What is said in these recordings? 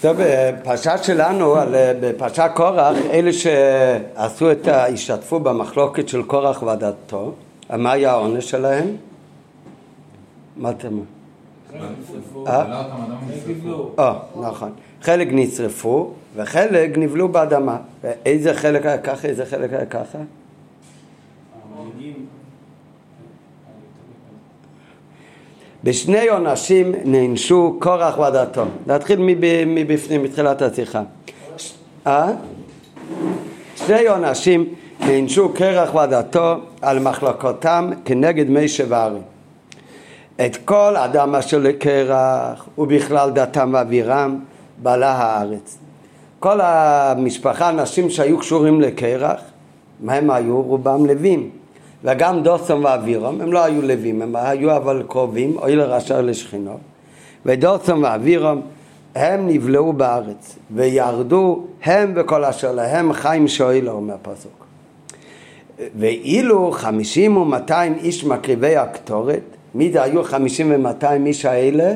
טוב, בפרשה שלנו, בפרשת קורח, אלה שעשו את ה... השתתפו במחלוקת של קורח ועדתו, מה היה העונש שלהם? מה אתם... אה? אה, נכון. חלק נשרפו וחלק נבלו באדמה. איזה חלק היה ככה, איזה חלק היה ככה? בשני עונשים נענשו קורח ועדתו. נתחיל מבפנים, מתחילת השיחה. אה? שני עונשים נענשו קרח ועדתו על מחלקותם כנגד מי שברי. את כל אדם אשר לקרח ובכלל דתם ואווירם בעלה הארץ. כל המשפחה, אנשים שהיו קשורים לקרח, מה הם היו? רובם לווים. וגם דוסון ואבירום, הם לא היו לווים, הם היו אבל קרובים, אוי לרשע לשכינו. ודוסון ואבירום, הם נבלעו בארץ, וירדו הם וכל אשר להם חיים שואלה, אומר הפסוק. ואילו חמישים ומאתיים איש מקריבי הקטורת, מי זה היו חמישים ומאתיים איש האלה?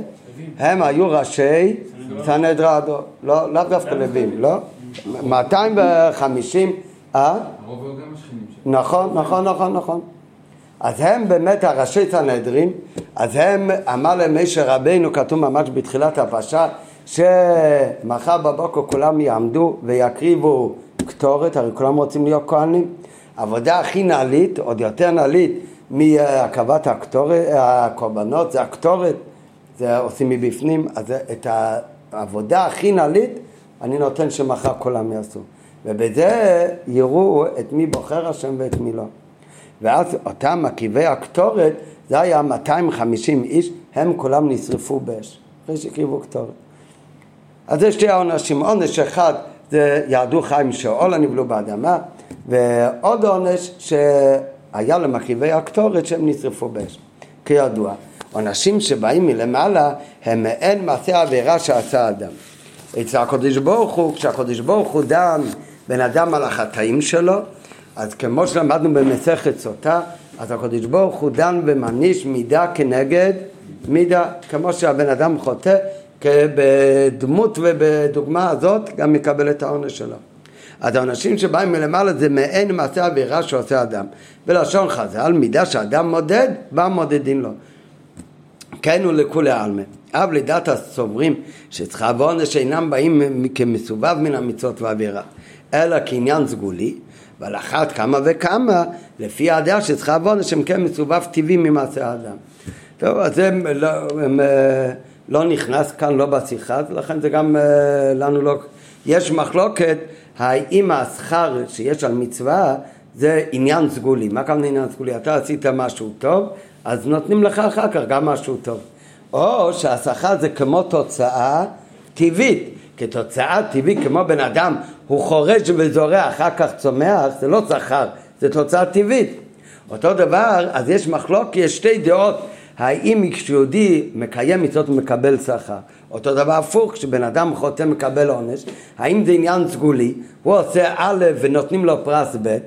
הם היו ראשי סנהדרדו, לא, לאו דווקא לווים, לא? מאתיים וחמישים, אה? הרוב היו גם השכנים נכון, נכון, נכון, נכון. אז הם באמת הראשי סנהדרין, אז הם, אמר להם משה רבינו, כתוב ממש בתחילת הפרשה, שמחר בבוקר כולם יעמדו ויקריבו קטורת, הרי כולם רוצים להיות כהנים. עבודה הכי נעלית, עוד יותר נעלית מהקרבת הקורבנות, זה הקטורת, זה עושים מבפנים, אז את העבודה הכי נעלית אני נותן שמחר כולם יעשו. ובזה יראו את מי בוחר השם ואת מי לא. ואז אותם מקיבי הקטורת, זה היה 250 איש, הם כולם נשרפו באש, אחרי שהקריבו קטורת. אז זה שתי העונשים, עונש אחד זה ירדו חיים שאולה נבלו באדמה, ועוד עונש שהיה למקיבי הקטורת שהם נשרפו באש. כידוע, עונשים שבאים מלמעלה הם מעין מעשה עבירה שעשה אדם. אצל הקדוש ברוך הוא, כשהקדוש ברוך הוא דן בן אדם על החטאים שלו, אז כמו שלמדנו במסכת סוטה, אז הקדוש ברוך הוא דן ומעניש מידה כנגד מידה, כמו שהבן אדם חוטא, בדמות ובדוגמה הזאת גם מקבל את העונש שלו. אז האנשים שבאים מלמעלה זה מעין מעשה עבירה שעושה אדם. בלשון חז"ל, מידה שאדם מודד, בה מודדים לו. כן הוא לכולי עלמא. אב לדעת הסוברים שצריכה ועונש אינם באים כמסובב מן המצוות והעבירה. אלא כעניין סגולי, ועל אחת כמה וכמה, לפי הדעה שצריכה עוון שהם כן מסובב טבעי ממעשה האדם. טוב, אז זה לא, הם, אה, לא נכנס כאן, לא בשיחה, לכן זה גם אה, לנו לא... יש מחלוקת האם השכר שיש על מצווה זה עניין סגולי. מה כמובן עניין סגולי? אתה עשית משהו טוב, אז נותנים לך אחר כך גם משהו טוב. או שהשכר זה כמו תוצאה טבעית. כתוצאה טבעית, כמו בן אדם, הוא חורש וזורע, אחר כך צומח, זה לא שכר, זה תוצאה טבעית. אותו דבר, אז יש מחלוק, יש שתי דעות, האם כשיהודי מקיים מצוות ומקבל שכר. אותו דבר הפוך, כשבן אדם חוטא מקבל עונש, האם זה עניין סגולי, הוא עושה א' ונותנים לו פרס ב',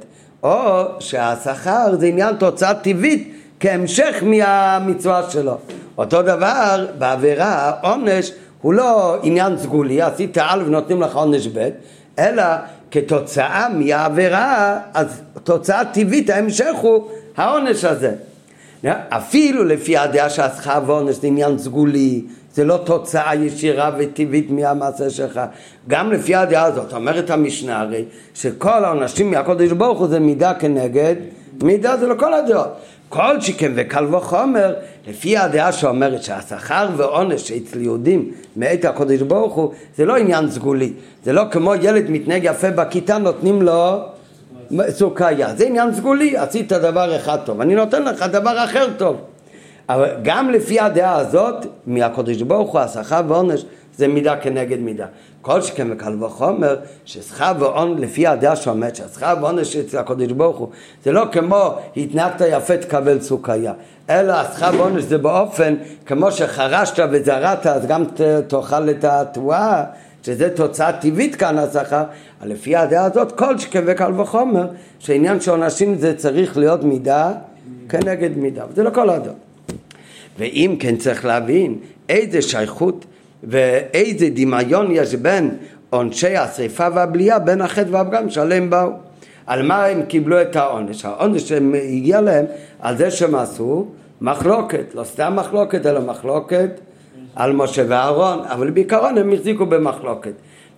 או שהשכר זה עניין תוצאה טבעית כהמשך מהמצווה שלו. אותו דבר בעבירה, עונש הוא לא עניין סגולי, עשית א' ונותנים לך עונש ב', אלא כתוצאה מהעבירה, אז תוצאה טבעית, ההמשך הוא העונש הזה. אפילו לפי הדעה שהשכר ועונש זה עניין סגולי, זה לא תוצאה ישירה וטבעית מהמעשה שלך. גם לפי הדעה הזאת, אומרת המשנה הרי, שכל העונשים מהקודש ברוך הוא זה מידה כנגד מידה זה לכל הדעות. כל שכן וקל וחומר, לפי הדעה שאומרת שהשכר ועונש אצל יהודים מאת הקודש ברוך הוא, זה לא עניין סגולי. זה לא כמו ילד מתנהג יפה בכיתה, נותנים לו סוכריה. זה עניין סגולי, עשית דבר אחד טוב, אני נותן לך דבר אחר טוב. אבל גם לפי הדעה הזאת, מהקודש ברוך הוא, השכר ועונש זה מידה כנגד מידה. כל שכן וקל וחומר, ששכר ועון, לפי הדעה שאומרת שהשכר ועונש אצל הקודש ברוך הוא, זה לא כמו התנהגת יפה תקבל סוכריה, אלא השכר ועונש זה באופן כמו שחרשת וזרעת אז גם תאכל את התבואה, שזה תוצאה טבעית כאן השכר, לפי הדעה הזאת כל שכן וקל וחומר, שעניין של עונשים זה צריך להיות מידה כנגד מידה, וזה לא כל הדעות. ואם כן צריך להבין איזה שייכות ואיזה דמיון יש בין עונשי השריפה והבלייה, בין החטא והפגם שעליהם באו. על מה הם קיבלו את העונש? העונש שהגיע להם על זה שהם עשו מחלוקת, לא סתם מחלוקת אלא מחלוקת על משה ואהרון, אבל בעיקרון הם החזיקו במחלוקת.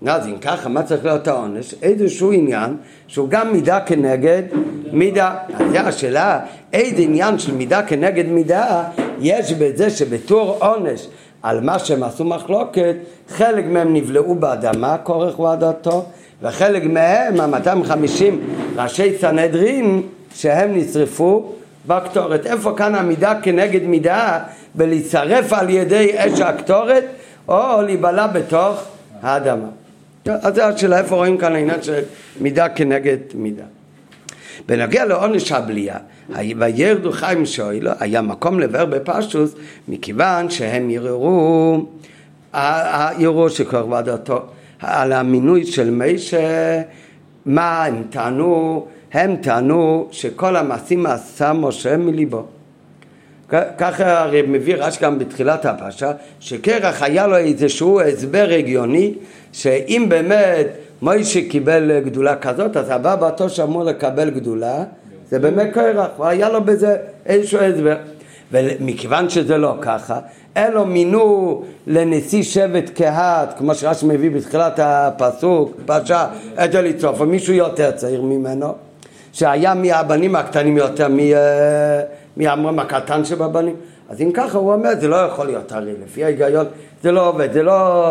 אז אם ככה, מה צריך להיות העונש? איזשהו עניין שהוא גם מידה כנגד מידה. אז זו השאלה, איזה עניין של מידה כנגד מידה יש בזה שבתור עונש על מה שהם עשו מחלוקת, חלק מהם נבלעו באדמה, כורך ועדתו, וחלק מהם, ה-250 ראשי סנהדרין, שהם נשרפו בקטורת. איפה כאן המידה כנגד מידה בלהצטרף על ידי אש הקטורת או להיבלע בתוך האדמה? אז זו השאלה איפה רואים כאן העניין של מידה כנגד מידה. בנוגע לעונש הבליעה, וירדו חיים שוילו, היה מקום לבאר בפשוס, מכיוון שהם ערערו, הערעור שכבר ועדתו, על המינוי של מישה, מה הם טענו? הם טענו שכל המעשים עשה משה מליבו. ככה הרי מביא רש גם בתחילת הפרשה, שקרח היה לו איזשהו הסבר הגיוני, שאם באמת מוישה קיבל גדולה כזאת, אז הבא בתור שאמור לקבל גדולה, זה באמת קרח, והיה לו בזה איזשהו הסבר. ומכיוון שזה לא ככה, אלו מינו לנשיא שבט קהת, כמו שרש"י מביא בתחילת הפסוק, פרשה את אליצוף, מישהו יותר צעיר ממנו, שהיה מהבנים הקטנים יותר מהמרום הקטן שבבנים. אז אם ככה הוא אומר, זה לא יכול להיות הרי, לפי ההיגיון זה לא עובד, זה לא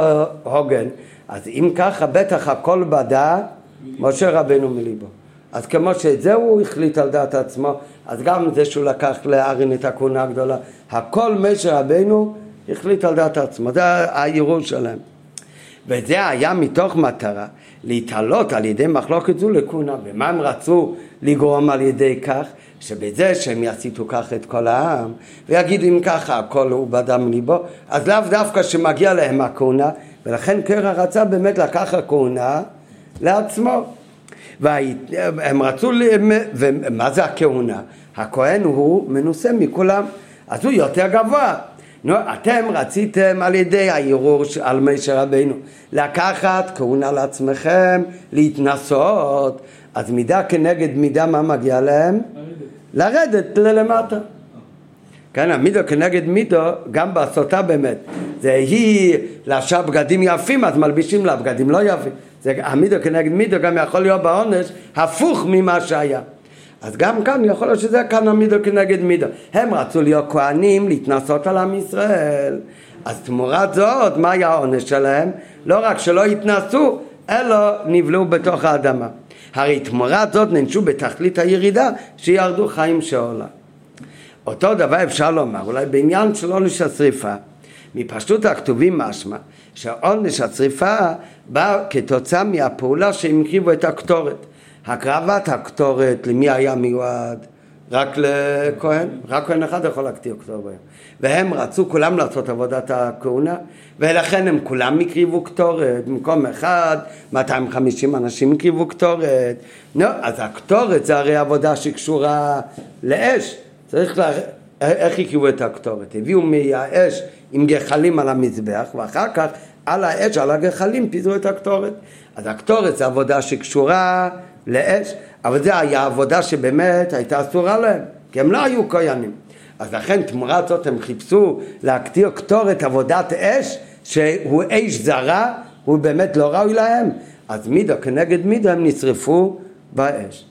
הוגן. אז אם ככה, בטח הכל בדע משה רבנו מליבו. אז כמו שאת זה הוא החליט על דעת עצמו, אז גם זה שהוא לקח לארין את הכהונה הגדולה, הכל משה רבנו החליט על דעת עצמו, זה הערעור שלהם. וזה היה מתוך מטרה להתעלות על ידי מחלוקת זו לכהונה. ומה הם רצו לגרום על ידי כך? שבזה שהם יסיתו כך את כל העם ויגידו אם ככה הכל הוא בדם ליבו אז לאו דווקא שמגיע להם הכהונה ולכן קרח רצה באמת לקחת כהונה לעצמו והם רצו, ומה זה הכהונה? הכהן הוא מנוסה מכולם אז הוא יותר גבוה נו, אתם רציתם על ידי הערעור על משה רבינו לקחת כהונה לעצמכם, להתנסות, אז מידה כנגד מידה מה מגיע להם? לרדת ללמטה. כן, המידו כנגד מידו, גם בסוטה באמת. זה היא לבשה בגדים יפים, אז מלבישים לה בגדים לא יפים. זה, המידו כנגד מידו גם יכול להיות בעונש הפוך ממה שהיה. אז גם כאן יכול להיות שזה כאן המידו כנגד מידו. הם רצו להיות כהנים, להתנסות על עם ישראל. אז תמורת זאת, מה היה העונש שלהם? לא רק שלא התנסו, אלא נבלעו בתוך האדמה. הרי תמורת זאת ננשו בתכלית הירידה שירדו חיים שאולה. אותו דבר אפשר לומר אולי בעניין של עונש השריפה. מפשטות הכתובים משמע שעונש השריפה בא כתוצאה מהפעולה שהם הקריבו את הקטורת. הקרבת הקטורת למי היה מיועד? רק לכהן, רק כהן אחד יכול להקטיר קטורת. והם רצו כולם לעשות עבודת הכהונה, ולכן הם כולם הקריבו קטורת, במקום אחד, 250 אנשים הקריבו קטורת. נו, אז הקטורת זה הרי עבודה שקשורה לאש, צריך לה... איך הקריבו את הקטורת? הביאו מהאש עם גחלים על המזבח, ואחר כך על האש, על הגחלים, פיזרו את הקטורת. אז הקטורת זה עבודה שקשורה לאש, אבל זה היה עבודה שבאמת הייתה אסורה להם, כי הם לא היו כהנים. אז לכן תמורת זאת הם חיפשו להקטיר קטורת עבודת אש, שהוא אש זרה, הוא באמת לא ראוי להם. אז מידו כנגד מידו הם נשרפו באש.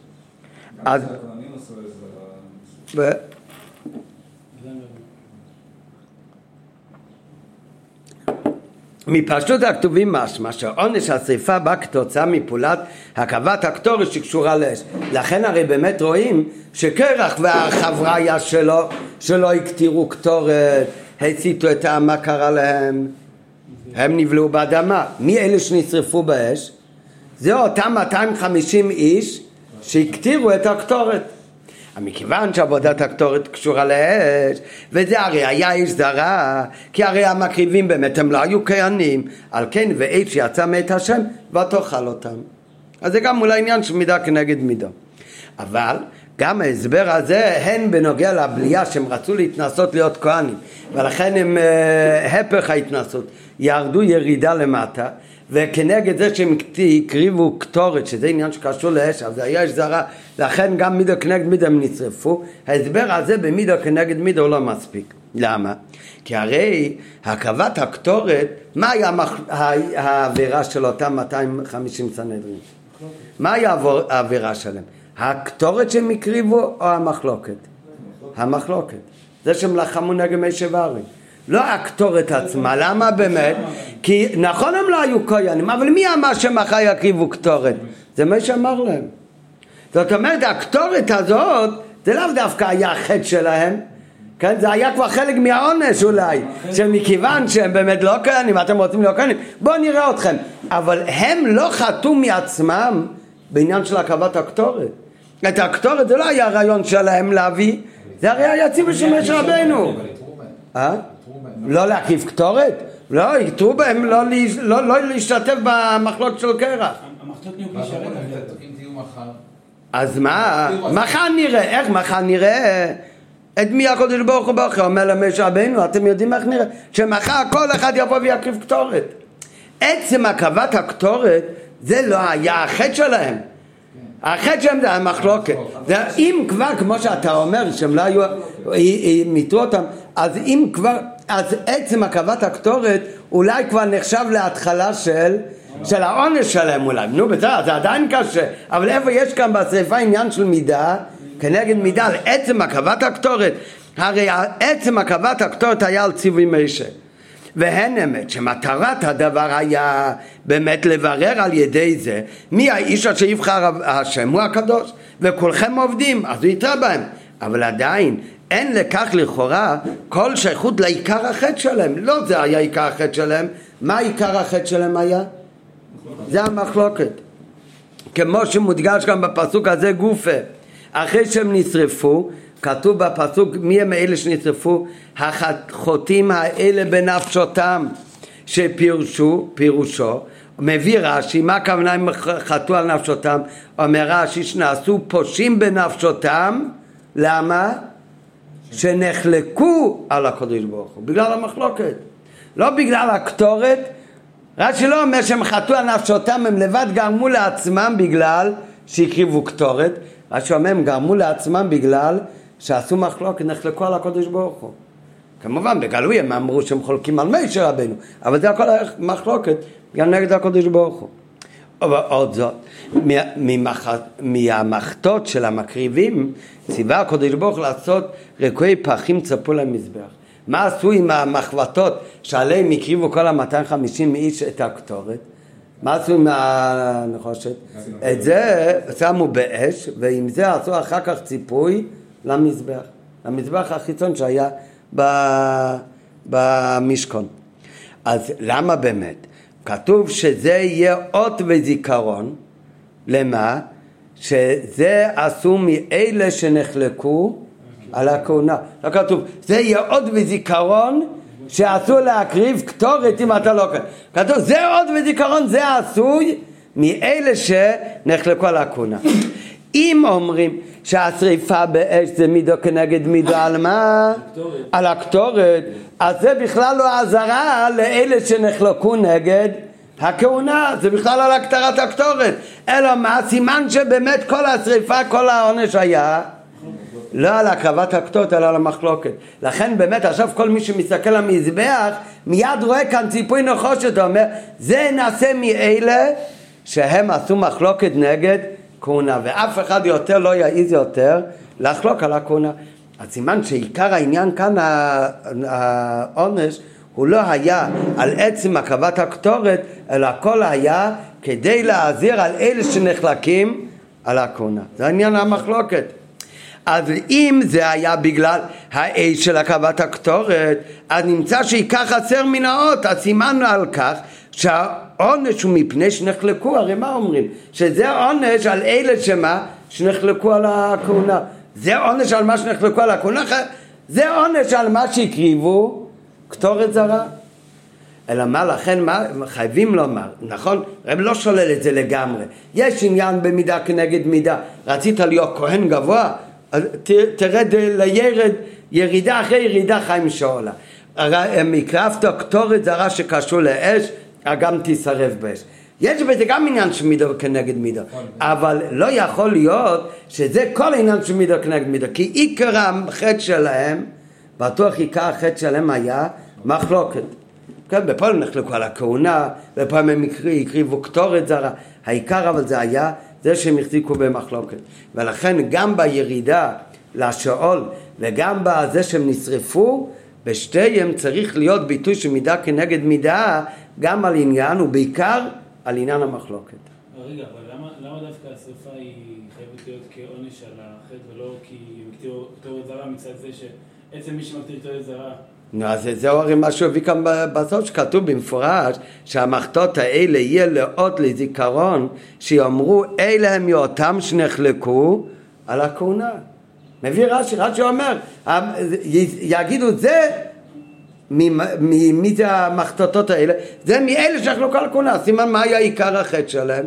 אז... מפשטות הכתובים משמע שעונש השריפה בא כתוצאה מפעולת הקבת הקטורת שקשורה לאש. לכן הרי באמת רואים שקרח והחבריה שלו שלא הקטירו קטורת, הציתו את העם, מה קרה להם? הם נבלעו באדמה. מי אלה שנשרפו באש? זה אותם 250 איש שהקטירו את הקטורת. מכיוון שעבודת הקטורת קשורה לאש, וזה הרי היה איש זרה, כי הרי המקריבים באמת הם לא היו כהנים, על כן ואש שיצא מאת השם ותאכל אותם. אז זה גם אולי עניין של מידה כנגד מידה. אבל גם ההסבר הזה, הן בנוגע לבלייה שהם רצו להתנסות להיות כהנים, ולכן הם אה, הפך ההתנסות, ירדו ירידה למטה, וכנגד זה שהם הקריבו קטורת, שזה עניין שקשור לאש, אז היה אש זרה, לכן גם מידו כנגד מידו הם נשרפו, ההסבר הזה במידו כנגד מידו לא מספיק. למה? כי הרי הקרבת הקטורת, מה היה העבירה של אותם 250 סנהדרין? מה היה העבירה שלהם? הקטורת שהם הקריבו או המחלוקת? המחלוקת. זה שהם לחמו נגד מי שברי. לא הקטורת עצמה, למה באמת? כי נכון הם לא היו כהנים, אבל מי אמר שמחר יקריבו קטורת? זה מה שאמר להם. זאת אומרת, הקטורת הזאת, זה לאו דווקא היה החטא שלהם, כן? זה היה כבר חלק מהעונש אולי, שמכיוון שהם באמת לא כהנים, אתם רוצים להיות כהנים, בואו נראה אתכם. אבל הם לא חטאו מעצמם בעניין של הקרבת הקטורת. את הקטורת זה לא היה הרעיון שלהם להביא, זה הרי היה ציווי של משה רבנו. אה? לא להקריב קטורת? לא, יתרו בהם לא, לא, לא להשתתף במחלות של קרח. אז מה, מחר נראה, איך מחר נראה? את מי הקודש ברוך הוא בוחר? אומר למשה רבנו, אתם יודעים איך נראה? שמחר כל אחד יבוא ויקריב קטורת. עצם הקרבת הקטורת זה לא היה החטא שלהם. החטא שלהם זה המחלוקת. אם כבר, כמו שאתה אומר, שהם לא היו, מיתרו אותם, אז אם כבר, אז עצם הקרבת הקטורת אולי כבר נחשב להתחלה של של העונש שלהם אולי, נו בסדר, זה עדיין קשה, אבל איפה יש כאן בשריפה עניין של מידה? כנגד מידה, על עצם הקרבת הקטורת, הרי עצם הקרבת הקטורת היה על ציווי משה. והן אמת שמטרת הדבר היה באמת לברר על ידי זה מי האיש אשר יבחר השם הוא הקדוש וכולכם עובדים אז הוא יתראה בהם. אבל עדיין אין לכך לכאורה כל שייכות לעיקר החטא שלהם. לא זה היה עיקר החטא שלהם. מה עיקר החטא שלהם היה? זה המחלוקת כמו שמודגש גם בפסוק הזה גופה אחרי שהם נשרפו כתוב בפסוק מי הם אלה שנשרפו? החוטאים האלה בנפשותם שפירשו, פירושו מביא רש"י, מה הכוונה אם חטאו על נפשותם? אומר רש"י שנעשו פושעים בנפשותם, למה? שנחלקו על הקדוש ברוך הוא, בגלל המחלוקת. לא בגלל הקטורת, רש"י לא אומר שהם חטאו על נפשותם, הם לבד גרמו לעצמם בגלל שהקריבו קטורת, רש"י אומר הם גרמו לעצמם בגלל שעשו מחלוקת, נחלקו על הקודש ברוך הוא. כמובן, בגלוי הם אמרו שהם חולקים על משה רבנו, אבל זה הכל מחלוקת גם נגד הקודש ברוך הוא. ועוד זאת, מהמחטות של המקריבים, ציווה הקודש ברוך לעשות ריקויי פחים צפו למזבח. מה עשו עם המחבטות שעליהם הקריבו כל ה-250 איש את הקטורת? מה עשו עם הנחושת? את זה שמו באש, ועם זה עשו אחר כך ציפוי למזבח, למזבח החיצון שהיה במשכון. אז למה באמת? כתוב שזה יהיה אות וזיכרון, למה? שזה עשו מאלה שנחלקו על הכהונה. לא כתוב, זה יהיה אות וזיכרון שאסור להקריב קטורת אם אתה לא... כתוב, זה אות וזיכרון, זה עשוי מאלה שנחלקו על הכהונה. אם אומרים שהשריפה באש זה מידו כנגד מידו על מה? על הקטורת. אז זה בכלל לא אזהרה לאלה שנחלקו נגד הכהונה, זה בכלל על הקטרת הקטורת. אלא מה? סימן שבאמת כל השריפה, כל העונש היה לא על הקרבת הקטורת אלא על המחלוקת. לכן באמת עכשיו כל מי שמסתכל על המזבח מיד רואה כאן ציפוי נחושת, אומר זה נעשה מאלה שהם עשו מחלוקת נגד כהונה, ואף אחד יותר לא יעז יותר לחלוק על הכהונה. אז סימן שעיקר העניין כאן, העונש, הוא לא היה על עצם הקרבת הקטורת, אלא הכל היה כדי להזהיר על אלה שנחלקים על הכהונה. זה עניין המחלוקת. אז אם זה היה בגלל האש של הקרבת הקטורת, אז נמצא שעיקר חסר מן האות, אז סימנו על כך שהעונש הוא מפני שנחלקו, הרי מה אומרים? שזה עונש על אלה שמה? שנחלקו על הכהונה. זה עונש על מה שנחלקו על הכהונה, זה עונש על מה שהקריבו קטורת זרה. אלא מה לכן, מה חייבים לומר, נכון? רב לא שולל את זה לגמרי. יש עניין במידה כנגד מידה. רצית להיות כהן גבוה, תרד לירד, ירידה אחרי ירידה חיים שאולה. מקרפתו קטורת זרה שקשור לאש, גם תישרף באש. יש בזה גם עניין של מידו כנגד מידו, אבל לא יכול להיות שזה כל העניין של מידו כנגד מידו, כי עיקר החטא שלהם, בטוח עיקר החטא שלהם היה מחלוקת. כן, בפועל הם נחלקו על הכהונה, בפעם הם הקריבו קטורת זרה, העיקר אבל זה היה זה שהם החזיקו במחלוקת. ולכן גם בירידה לשאול וגם בזה שהם נשרפו, בשתיהם צריך להיות ביטוי של מידה כנגד מידה גם על עניין ובעיקר על עניין המחלוקת. רגע, אבל למה, למה דווקא השרפה היא חייבת להיות כעונש על החטא ולא כי הם הקטירו כתובת זרה מצד זה שעצם מי שמקטיר כתובת זרה נו, אז זהו הרי מה שהוא הביא כאן בסוף, שכתוב במפורש שהמחטות האלה יהיה לאות לזיכרון, שיאמרו אלה הם מאותם שנחלקו על הכהונה. מביא רש"י, רש"י אומר, יגידו זה מי זה המחטטות האלה? זה מאלה שנחלקו על הכהונה, סימן מה היה עיקר החטא שלהם?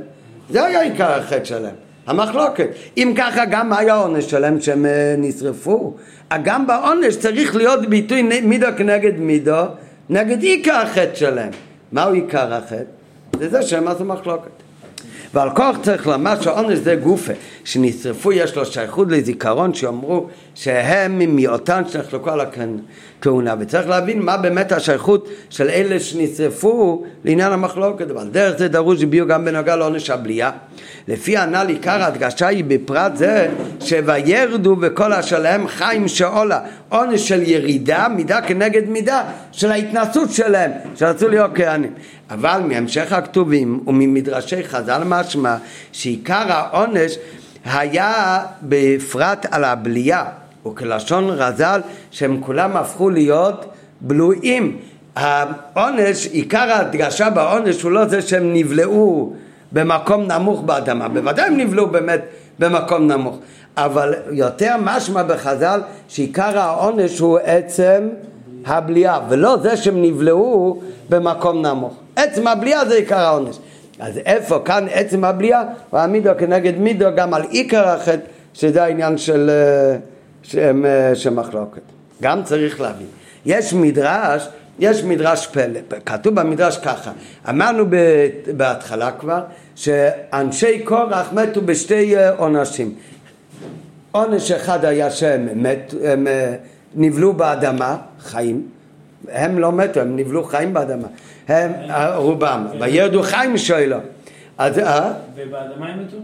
זה היה עיקר החטא שלהם, המחלוקת. אם ככה גם מה היה העונש שלהם שהם אה, נשרפו? גם בעונש צריך להיות ביטוי מידו כנגד מידו, נגד עיקר החטא שלהם. מהו עיקר החטא? זה זה שהם עשו מחלוקת. ועל כוח צריך לומר שהעונש זה גופה, שנשרפו יש לו שייכות לזיכרון שאמרו שהם מאותן שנחלקו על הכהונה וצריך להבין מה באמת השייכות של אלה שנשרפו לעניין המחלוקת אבל דרך זה דרוש ביור גם בנוגע לעונש הבליעה. לפי הנ"ל עיקר ההדגשה היא בפרט זה שוירדו וכל השלהם חיים שאולה. עונש של ירידה מידה כנגד מידה של ההתנסות שלהם שרצו להיות כהנים. אבל מהמשך הכתובים וממדרשי חז"ל משמע שעיקר העונש היה בפרט על הבליעה וכלשון רז"ל שהם כולם הפכו להיות בלויים העונש, עיקר ההדגשה בעונש הוא לא זה שהם נבלעו במקום נמוך באדמה, בוודאי הם נבלעו באמת במקום נמוך, אבל יותר משמע בחז"ל שעיקר העונש הוא עצם הבליעה, ולא זה שהם נבלעו במקום נמוך. עצם הבליעה זה עיקר העונש. אז איפה כאן עצם הבליעה? הוא העמידו כנגד מידו גם על עיקר החטא, שזה העניין של, של, של מחלוקת. גם צריך להבין. יש מדרש, יש מדרש פלא, כתוב במדרש ככה, אמרנו בהתחלה כבר שאנשי קורח מתו בשתי עונשים. עונש אחד היה שהם מת, הם נבלו באדמה, חיים, הם לא מתו, הם נבלו חיים באדמה. הם רובם. וירדו חיים שואלו. אה? ובאדמה הם מתו?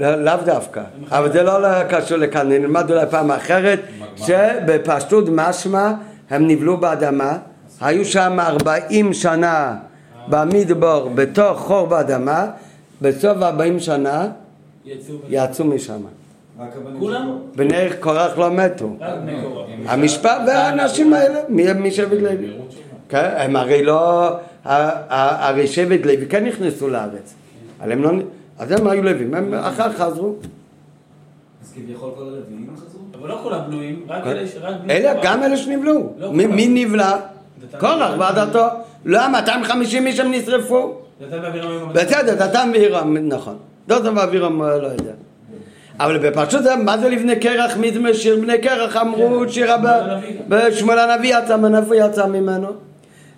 לא, לאו דווקא, אבל זה לא קשור לכאן, נלמד אולי פעם אחרת, שבפשטות משמע הם נבלו באדמה, היו שם ארבעים שנה במדבור בתוך חור באדמה, בסוף ארבעים שנה יצאו משם. כולם? בני קורח לא מתו. המשפט והאנשים האלה, מי שבט לוי. כן, הם הרי לא, הרי שבט לוי כן נכנסו לארץ. אבל הם לא, אז הם היו לווים, הם אחר חזרו. אז כביכול כל הלווים חזרו? אבל לא כל הבנויים, רק כן. אלה, אלה גם אלה שנבלעו. לא מי נבלע? קורח ועדתו. לא, 250 איש הם נשרפו. בסדר, דתן ואירם, נכון. דתן ואבירם לא יודע. אבל בפרשות זה, מה זה לבני קרח? מי זה משיר בני קרח? אמרו שיר הבא, בשמואל הנביא יצא, מאיפה יצא ממנו?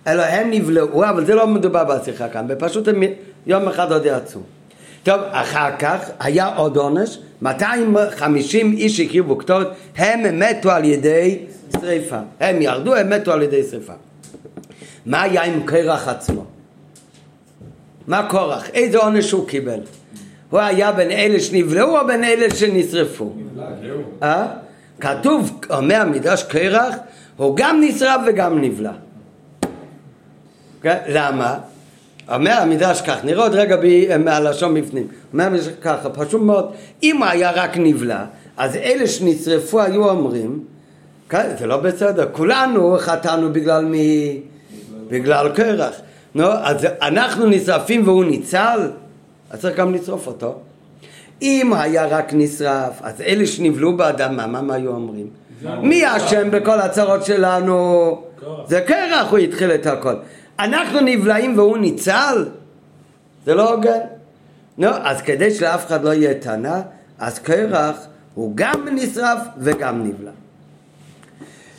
אלא הם נבלעו, אבל זה לא מדובר בשיחה כאן, בפשוט הם יום אחד עוד יצאו. טוב, אחר כך היה עוד עונש, 250 איש הקריבו קטורת, הם מתו על ידי שריפה. הם ירדו, הם מתו על ידי שריפה. מה היה עם קרח עצמו? מה קורח? איזה עונש הוא קיבל? הוא היה בין אלה שנבלעו או בין אלה שנשרפו? אה? כתוב, אומר המדרש קרח, הוא גם נשרף וגם נבלע. כן? למה? אומר המדרש כך, נראה עוד רגע מהלשון בפנים. אומר המדרש ככה, פשוט מאוד, אם היה רק נבלע, אז אלה שנשרפו היו אומרים, כן, זה לא בסדר, כולנו חטאנו בגלל מי? בגלל קרח. נו, אז אנחנו נשרפים והוא ניצל, אז צריך גם לשרוף אותו. אם היה רק נשרף, אז אלה שנבלעו באדמה, מה הם היו אומרים? מי אשם בכל הצרות שלנו? זה קרח, הוא התחיל את הכל. אנחנו נבלעים והוא ניצל? זה לא הוגן. נו, אז כדי שלאף אחד לא יהיה טענה, אז קרח הוא גם נשרף וגם נבלע.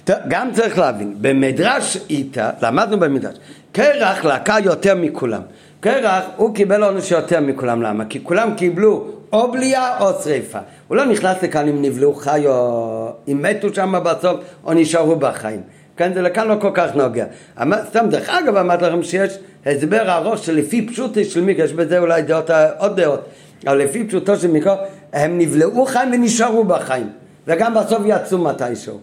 טוב, גם צריך להבין, במדרש איתה, למדנו במדרש, קרח לקה יותר מכולם. קרח, הוא קיבל עונש יותר מכולם, למה? כי כולם קיבלו או בליעה או שריפה. הוא לא נכנס לכאן אם נבלעו חי או אם מתו שם בסוף או נשארו בחיים. כן, זה לכאן לא כל כך נוגע. סתם, דרך אגב, אמרתי לכם שיש הסבר ארוך שלפי פשוטי של מיקרו, יש בזה אולי דעות, עוד דעות, אבל לפי פשוטו של מיקרו, הם נבלעו חיים ונשארו בחיים. וגם בסוף יצאו מתישהו.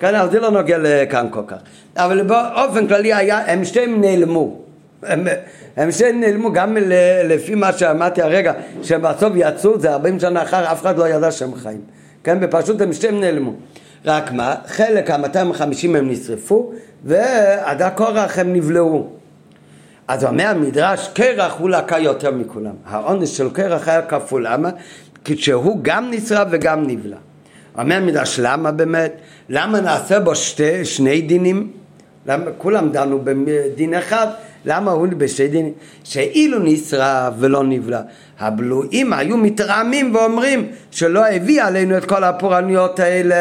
כן, אבל זה לא נוגע לכאן כל כך. אבל באופן כללי היה, הם שתיהם נעלמו. הם, הם שתיהם נעלמו גם לפי מה שאמרתי הרגע, שבסוף יצאו, זה 40 שנה אחר, אף אחד לא ידע שהם חיים. כן, ופשוט הם שתיהם נעלמו. רק מה, חלק, ה-250 הם נשרפו, ועד הקורח הם נבלעו. אז אומר המדרש, קרח הוא לקה יותר מכולם. העונש של קרח היה כפול, למה? כי שהוא גם נשרף וגם נבלע. אומר המדרש, למה באמת? למה נעשה בו שתי, שני דינים? למה כולם דנו בדין אחד? למה הוא דינים? שאילו נשרף ולא נבלע. הבלועים היו מתרעמים ואומרים שלא הביא עלינו את כל הפורעניות האלה,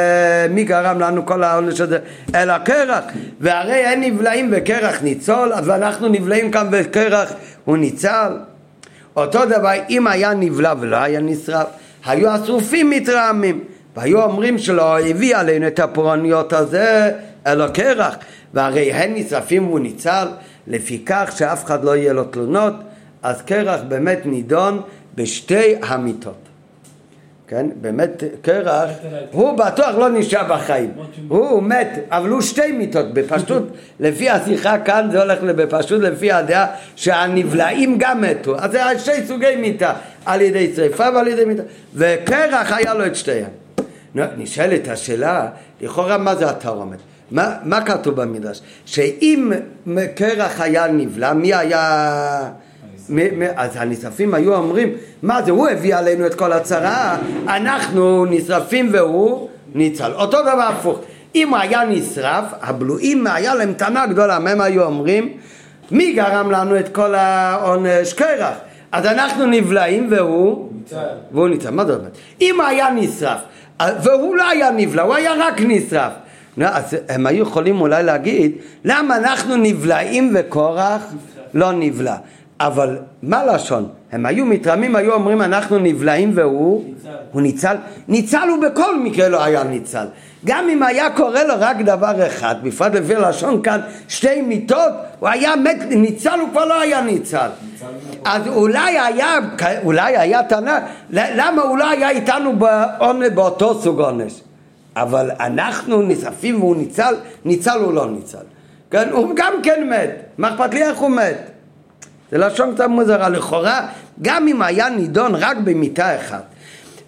מי גרם לנו כל העונש הזה? אלא קרח. והרי אין נבלעים וקרח ניצול, אז אנחנו נבלעים כאן וקרח הוא ניצל. אותו דבר, אם היה נבלע ולא היה נשרף, היו השרופים מתרעמים. והיו אומרים שלא הביא עלינו את הפורעניות הזה, אלא קרח. והרי הם נשרפים והוא ניצל, לפיכך שאף אחד לא יהיה לו תלונות, אז קרח באמת נידון בשתי המיטות. כן, באמת קרח, הוא בטוח לא נשאר בחיים, הוא מת, אבל הוא שתי מיטות, בפשטות, לפי השיחה כאן זה הולך בפשטות לפי הדעה שהנבלעים גם מתו, אז זה שתי סוגי מיטה, על ידי שריפה ועל ידי מיטה, וקרח היה לו את שתיהם. נשאלת השאלה, לכאורה מה זה התרעומת? מה, מה כתוב במדרש? שאם קרח היה נבלע, מי היה... מ, מ, אז הנשרפים היו אומרים, מה זה, הוא הביא עלינו את כל הצרה, אנחנו נשרפים והוא ניצל. אותו דבר הפוך. אם היה נשרף, הבלועים היה להם טענה גדולה, מה הם היו אומרים? מי גרם לנו את כל העונש? קרח. אז אנחנו נבלעים והוא... ניצל. והוא ניצל. מה זה אומר? אם היה נשרף, והוא לא היה נבלע, הוא היה רק נשרף. אז הם היו יכולים אולי להגיד, למה אנחנו נבלעים וקורח לא נבלע? אבל מה לשון? הם היו מתרמים, היו אומרים אנחנו נבלעים והוא ניצל. הוא ניצל. ניצל הוא בכל מקרה לא היה ניצל. גם אם היה קורה לו רק דבר אחד, בפרט לפי הלשון כאן, שתי מיטות, הוא היה מת, ניצל הוא כבר לא היה ניצל. אז אולי היה, אולי היה טענה, למה הוא לא היה איתנו באותו סוג עונש? אבל אנחנו נשרפים והוא ניצל, ניצל הוא לא ניצל. כן, הוא גם כן מת, מה אכפת לי איך הוא מת? זה לשון קצת מוזרה, לכאורה גם אם היה נידון רק במיטה אחת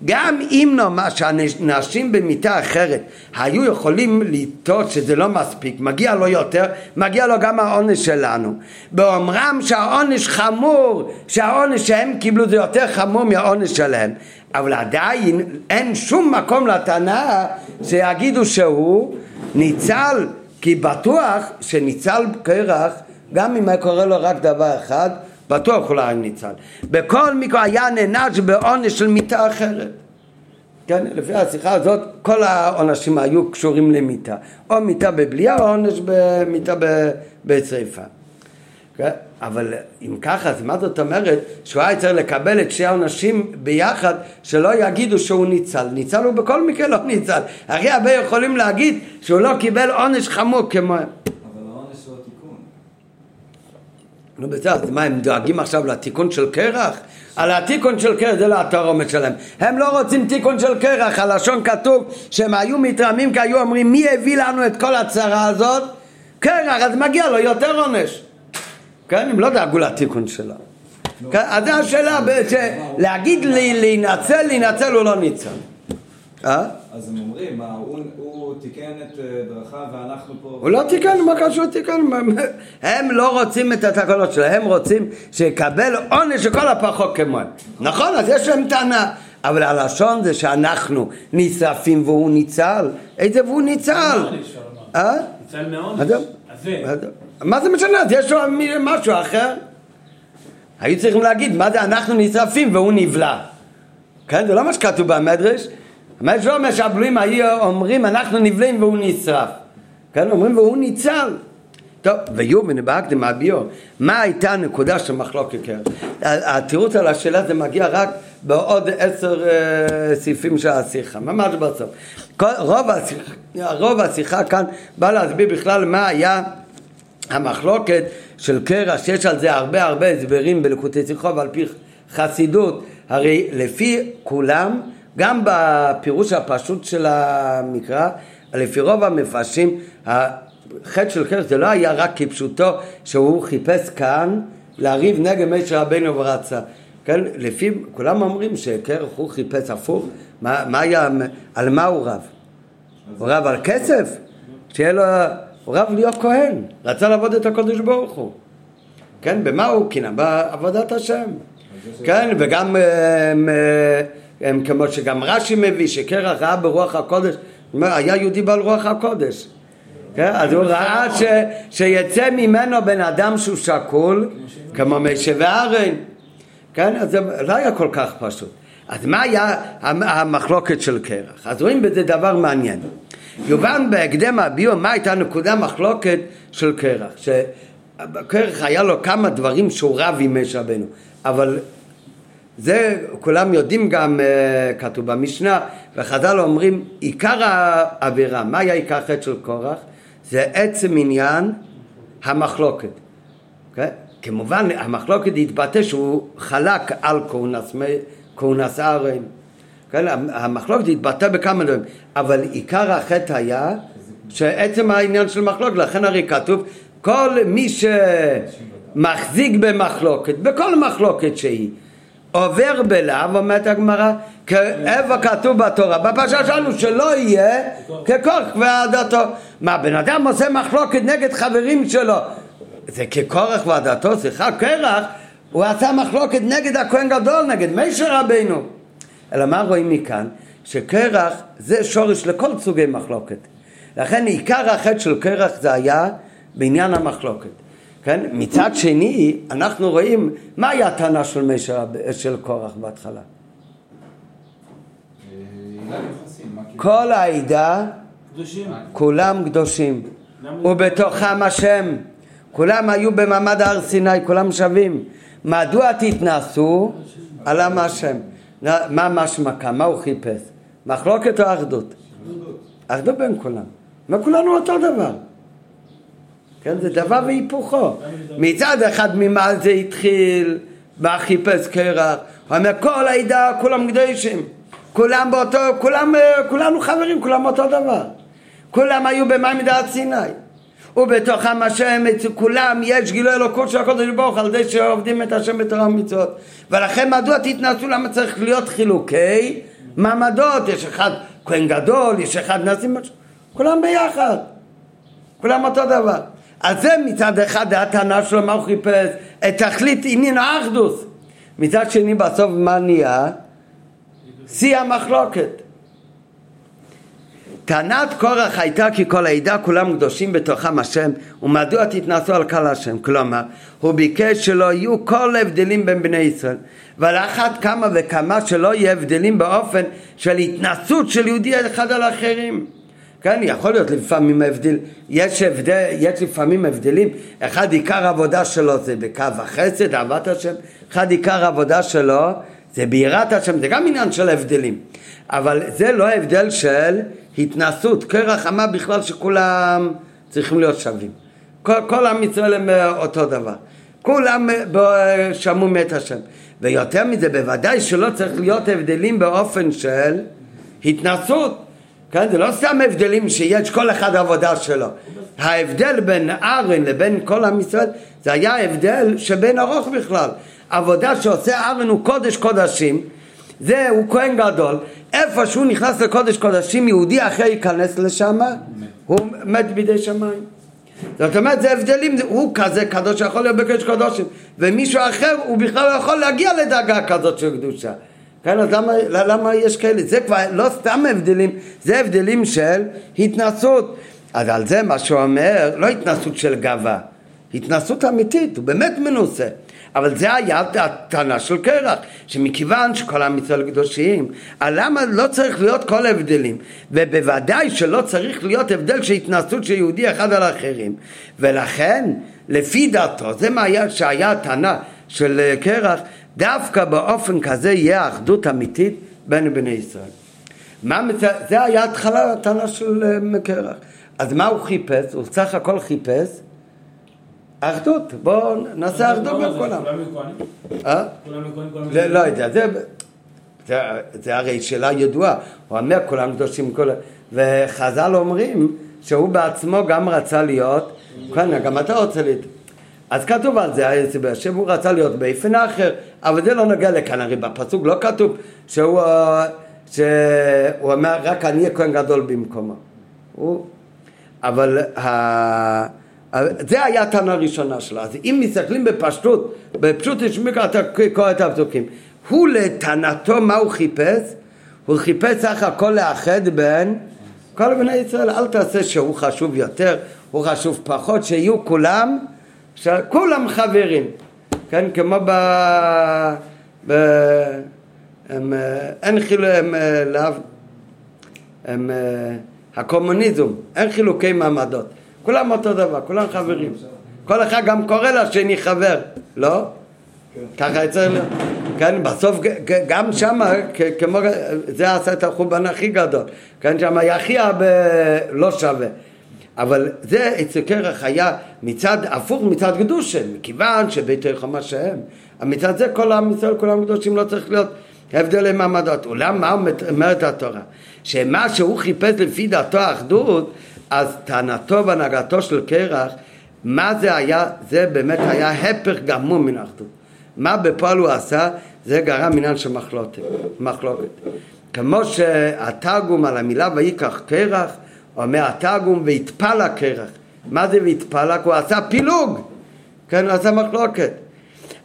גם אם נאמר שהנשים במיטה אחרת היו יכולים לטעות שזה לא מספיק, מגיע לו יותר, מגיע לו גם העונש שלנו. באומרם שהעונש חמור, שהעונש שהם קיבלו זה יותר חמור מהעונש שלהם, אבל עדיין אין שום מקום לטענה שיגידו שהוא ניצל, כי בטוח שניצל קרח, גם אם היה קורה לו רק דבר אחד, בטוח הוא לא היה ניצל. בכל מקרה היה נענש בעונש של מיטה אחרת. כן, לפי השיחה הזאת כל העונשים היו קשורים למיטה. או מיטה בבליעה או עונש במיטה בצריפה. כן? אבל אם ככה, אז מה זאת אומרת שהוא היה צריך לקבל את שני העונשים ביחד, שלא יגידו שהוא ניצל. ניצל הוא בכל מקרה לא ניצל. הרי הרבה יכולים להגיד שהוא לא קיבל עונש חמור כמו... נו בסדר, אז מה, הם דואגים עכשיו לתיקון של קרח? על התיקון של קרח זה לא התרעומת שלהם. הם לא רוצים תיקון של קרח, הלשון כתוב שהם היו מתרעמים כי היו אומרים מי הביא לנו את כל הצרה הזאת? קרח, אז מגיע לו יותר עונש. כן, הם לא דאגו לתיקון שלו. כן, אז זו השאלה, להגיד לי להינצל, להינצל הוא לא ניצל. אה? אז הם אומרים, הוא, תיקן את אה, דרכיו ואנחנו פה... הוא לא תיקן, מה קשור תיקן? הם לא רוצים את התקנות שלהם, הם רוצים שיקבל עונש שכל הפחות כמוהם. נכון, אז יש להם טענה. אבל הלשון זה שאנחנו נשרפים והוא ניצל. איזה והוא ניצל? אה? ניצל מעונש. מה זה משנה? אז יש לו משהו אחר. היו צריכים להגיד, מה זה אנחנו נשרפים והוא נבלע. כן, זה לא מה שכתוב במדרש. מה שאומר שהבלויים היו אומרים אנחנו נבלים והוא נשרף. כן, אומרים והוא ניצל. טוב, ויומן בהקדם הביור, מה הייתה הנקודה של מחלוקת קרח? התירוץ על השאלה זה מגיע רק בעוד עשר uh, סעיפים של השיחה, ממש בסוף. רוב השיחה, רוב השיחה כאן בא להסביר בכלל מה היה המחלוקת של קרח, שיש על זה הרבה הרבה הסברים בלקוטי שיחו ועל פי חסידות, הרי לפי כולם, גם בפירוש הפשוט של המקרא, לפי רוב המפרשים, החטא של קרח זה לא היה רק כפשוטו שהוא חיפש כאן לריב נגד משה רבינו ורצה. כן, לפי, כולם אומרים שקרח הוא חיפש הפוך, מה, מה היה, על מה הוא רב? הוא רב על כסף? שיהיה לו, רב להיות כהן, רצה לעבוד את הקודש ברוך הוא. כן, במה הוא קינא? בעבודת השם. כן, וגם אה, הם, אה, הם, כמו שגם רש"י מביא, שקרח ראה ברוח הקודש, היה יהודי בעל רוח הקודש. כן? אז הוא ראה ש, שיצא ממנו בן אדם שהוא שקול, כמו משה וארן. כן? אז זה לא היה כל כך פשוט. אז מה היה המחלוקת של קרח? אז רואים בזה דבר מעניין. יובן בהקדם הביו מה הייתה נקודה מחלוקת של קרח. שקרח היה לו כמה דברים שהוא רב עם משה רבנו, אבל זה כולם יודעים גם, uh, כתוב במשנה, וחז"ל אומרים, עיקר העבירה, מה היה עיקר החטא של קורח? זה עצם עניין המחלוקת. Okay? כן? כמובן, המחלוקת התבטא שהוא חלק על כהונס ארן. כן? המחלוקת התבטא בכמה דברים, אבל עיקר החטא היה שעצם העניין של מחלוקת, לכן הרי כתוב כל מי שמחזיק במחלוקת, בכל מחלוקת שהיא, עובר בלאו, אומרת הגמרא, כאיפה כתוב בתורה, בפרשה שלנו שלא יהיה ככוח ועדתו. מה, בן אדם עושה מחלוקת נגד חברים שלו, זה ככורח ועדתו, סליחה, קרח, הוא עשה מחלוקת נגד הכהן גדול, נגד מישר רבינו. אלא מה רואים מכאן? שקרח זה שורש לכל סוגי מחלוקת. לכן עיקר החטא של קרח זה היה בעניין המחלוקת. כן? מצד שני, אנחנו רואים מה היה הטענה של, מישר, של קורח בהתחלה. כל העדה, כולם קדושים, ובתוכם השם, כולם היו במעמד הר סיני, כולם שווים. מדוע תתנסו על עם השם? מה משמע כאן? מה הוא חיפש? מחלוקת או אחדות? אחדות בין כולם. מה כולנו אותו דבר. כן, זה דבר והיפוכו. מצד אחד ממה זה התחיל, מה חיפש קרח? הוא אומר כל העדה, כולם קדושים. כולם באותו, כולם, כולנו חברים, כולם אותו דבר. כולם היו במים מדעת סיני. ובתוכם השם, אצל כולם יש גילוי אלוקות של הקודש ברוך על זה שעובדים את השם בתורה ומצוות. ולכן מדוע תתנסו? למה צריך להיות חילוקי מעמדות? יש אחד כהן גדול, יש אחד נשיא, כולם ביחד. כולם אותו דבר. אז זה מצד אחד הטענה שלו, מה הוא חיפש? את תכלית עניין האחדוס. מצד שני בסוף מה נהיה? שיא המחלוקת. טענת קורח הייתה כי כל העדה כולם קדושים בתוכם השם ומדוע תתנסו על קהל השם? כלומר הוא ביקש שלא יהיו כל הבדלים בין בני ישראל ועל אחת כמה וכמה שלא יהיה הבדלים באופן של התנסות של יהודי אחד על אחרים. כן, יכול להיות לפעמים הבדל, יש, הבדל, יש לפעמים הבדלים, אחד עיקר העבודה שלו זה בקו החסד, אהבת השם, אחד עיקר העבודה שלו זה ביראת השם, זה גם עניין של הבדלים, אבל זה לא הבדל של התנסות, קרח אמר בכלל שכולם צריכים להיות שווים, כל, כל עם ישראל הם אה, אותו דבר, כולם אה, שמעו מת השם, ויותר מזה בוודאי שלא צריך להיות הבדלים באופן של התנסות כן? זה לא סתם הבדלים שיש כל אחד עבודה שלו. ההבדל בין ארן לבין כל עם ישראל זה היה הבדל שבין ארוך בכלל. עבודה שעושה ארן הוא קודש קודשים זה הוא כהן גדול איפה שהוא נכנס לקודש קודשים יהודי אחר ייכנס לשם הוא מת בידי שמיים זאת אומרת זה הבדלים, הוא כזה קדוש שיכול להיות בקודש קודשים ומישהו אחר הוא בכלל לא יכול להגיע לדרגה כזאת של קדושה כן, אז למה, למה יש כאלה? זה כבר לא סתם הבדלים, זה הבדלים של התנסות. אז על זה מה שהוא אומר, לא התנסות של גאווה, התנסות אמיתית, הוא באמת מנוסה. אבל זה היה הטענה של קרח, שמכיוון שכל עם ישראל קדושים, למה לא צריך להיות כל ההבדלים? ובוודאי שלא צריך להיות הבדל של התנסות של יהודי אחד על האחרים. ולכן, לפי דעתו, זה מה היה, שהיה הטענה של קרח, דווקא באופן כזה יהיה אחדות אמיתית בין בני ישראל. מה, זה היה התחלה הטענה של אה, קרח. אז מה הוא חיפש? הוא סך הכל חיפש אחדות, בואו נעשה אחדות בין כולם. אה? לא יודע, זה הרי שאלה ידועה, הוא אומר כולם קדושים, וחז"ל אומרים שהוא בעצמו גם רצה להיות, כן, גם אתה רוצה להיות. אז כתוב על זה, שהוא רצה להיות באופן אחר, אבל זה לא נוגע לכאן, הרי בפסוק לא כתוב שהוא, שהוא אומר רק אני אהיה כהן גדול במקומו. הוא, אבל זה היה הטענה הראשונה שלה. אז אם מסתכלים בפשטות, בפשוט ישמעו אתה קורא את הפסוקים. הוא לטענתו מה הוא חיפש? הוא חיפש סך הכל לאחד בין כל בני ישראל. אל תעשה שהוא חשוב יותר, הוא חשוב פחות, שיהיו כולם, כולם חברים. כן, כמו ב... ב... הם, אין חילוק, הם לאו, הם הקומוניזם, אין חילוקי מעמדות. כולם אותו דבר, כולם חברים. כל אחד גם קורא לשני חבר, לא? ככה אצל... כן, בסוף גם שם, כמו, זה עשה את החורבן הכי גדול, כן, שם היה הכי הרבה לא שווה. אבל זה אצל קרח היה מצד, הפוך מצד קדושה, מכיוון שבית חומה שהם, מצד זה כל עם ישראל, כולם קדושים, לא צריך להיות הבדל עם מעמדות. אולם מה אומרת התורה? שמה שהוא חיפש לפי דעתו האחדות, אז טענתו והנהגתו של קרח, מה זה היה? זה באמת היה הפך גמור מן האחדות. מה בפועל הוא עשה? זה גרם עניין של מחלוקת. מחלוקת. כמו שהתרגום על המילה ויקח קרח, אומר התרגום והתפל הקרח. מה זה והתפלק? הוא עשה פילוג. כן, הוא עשה מחלוקת.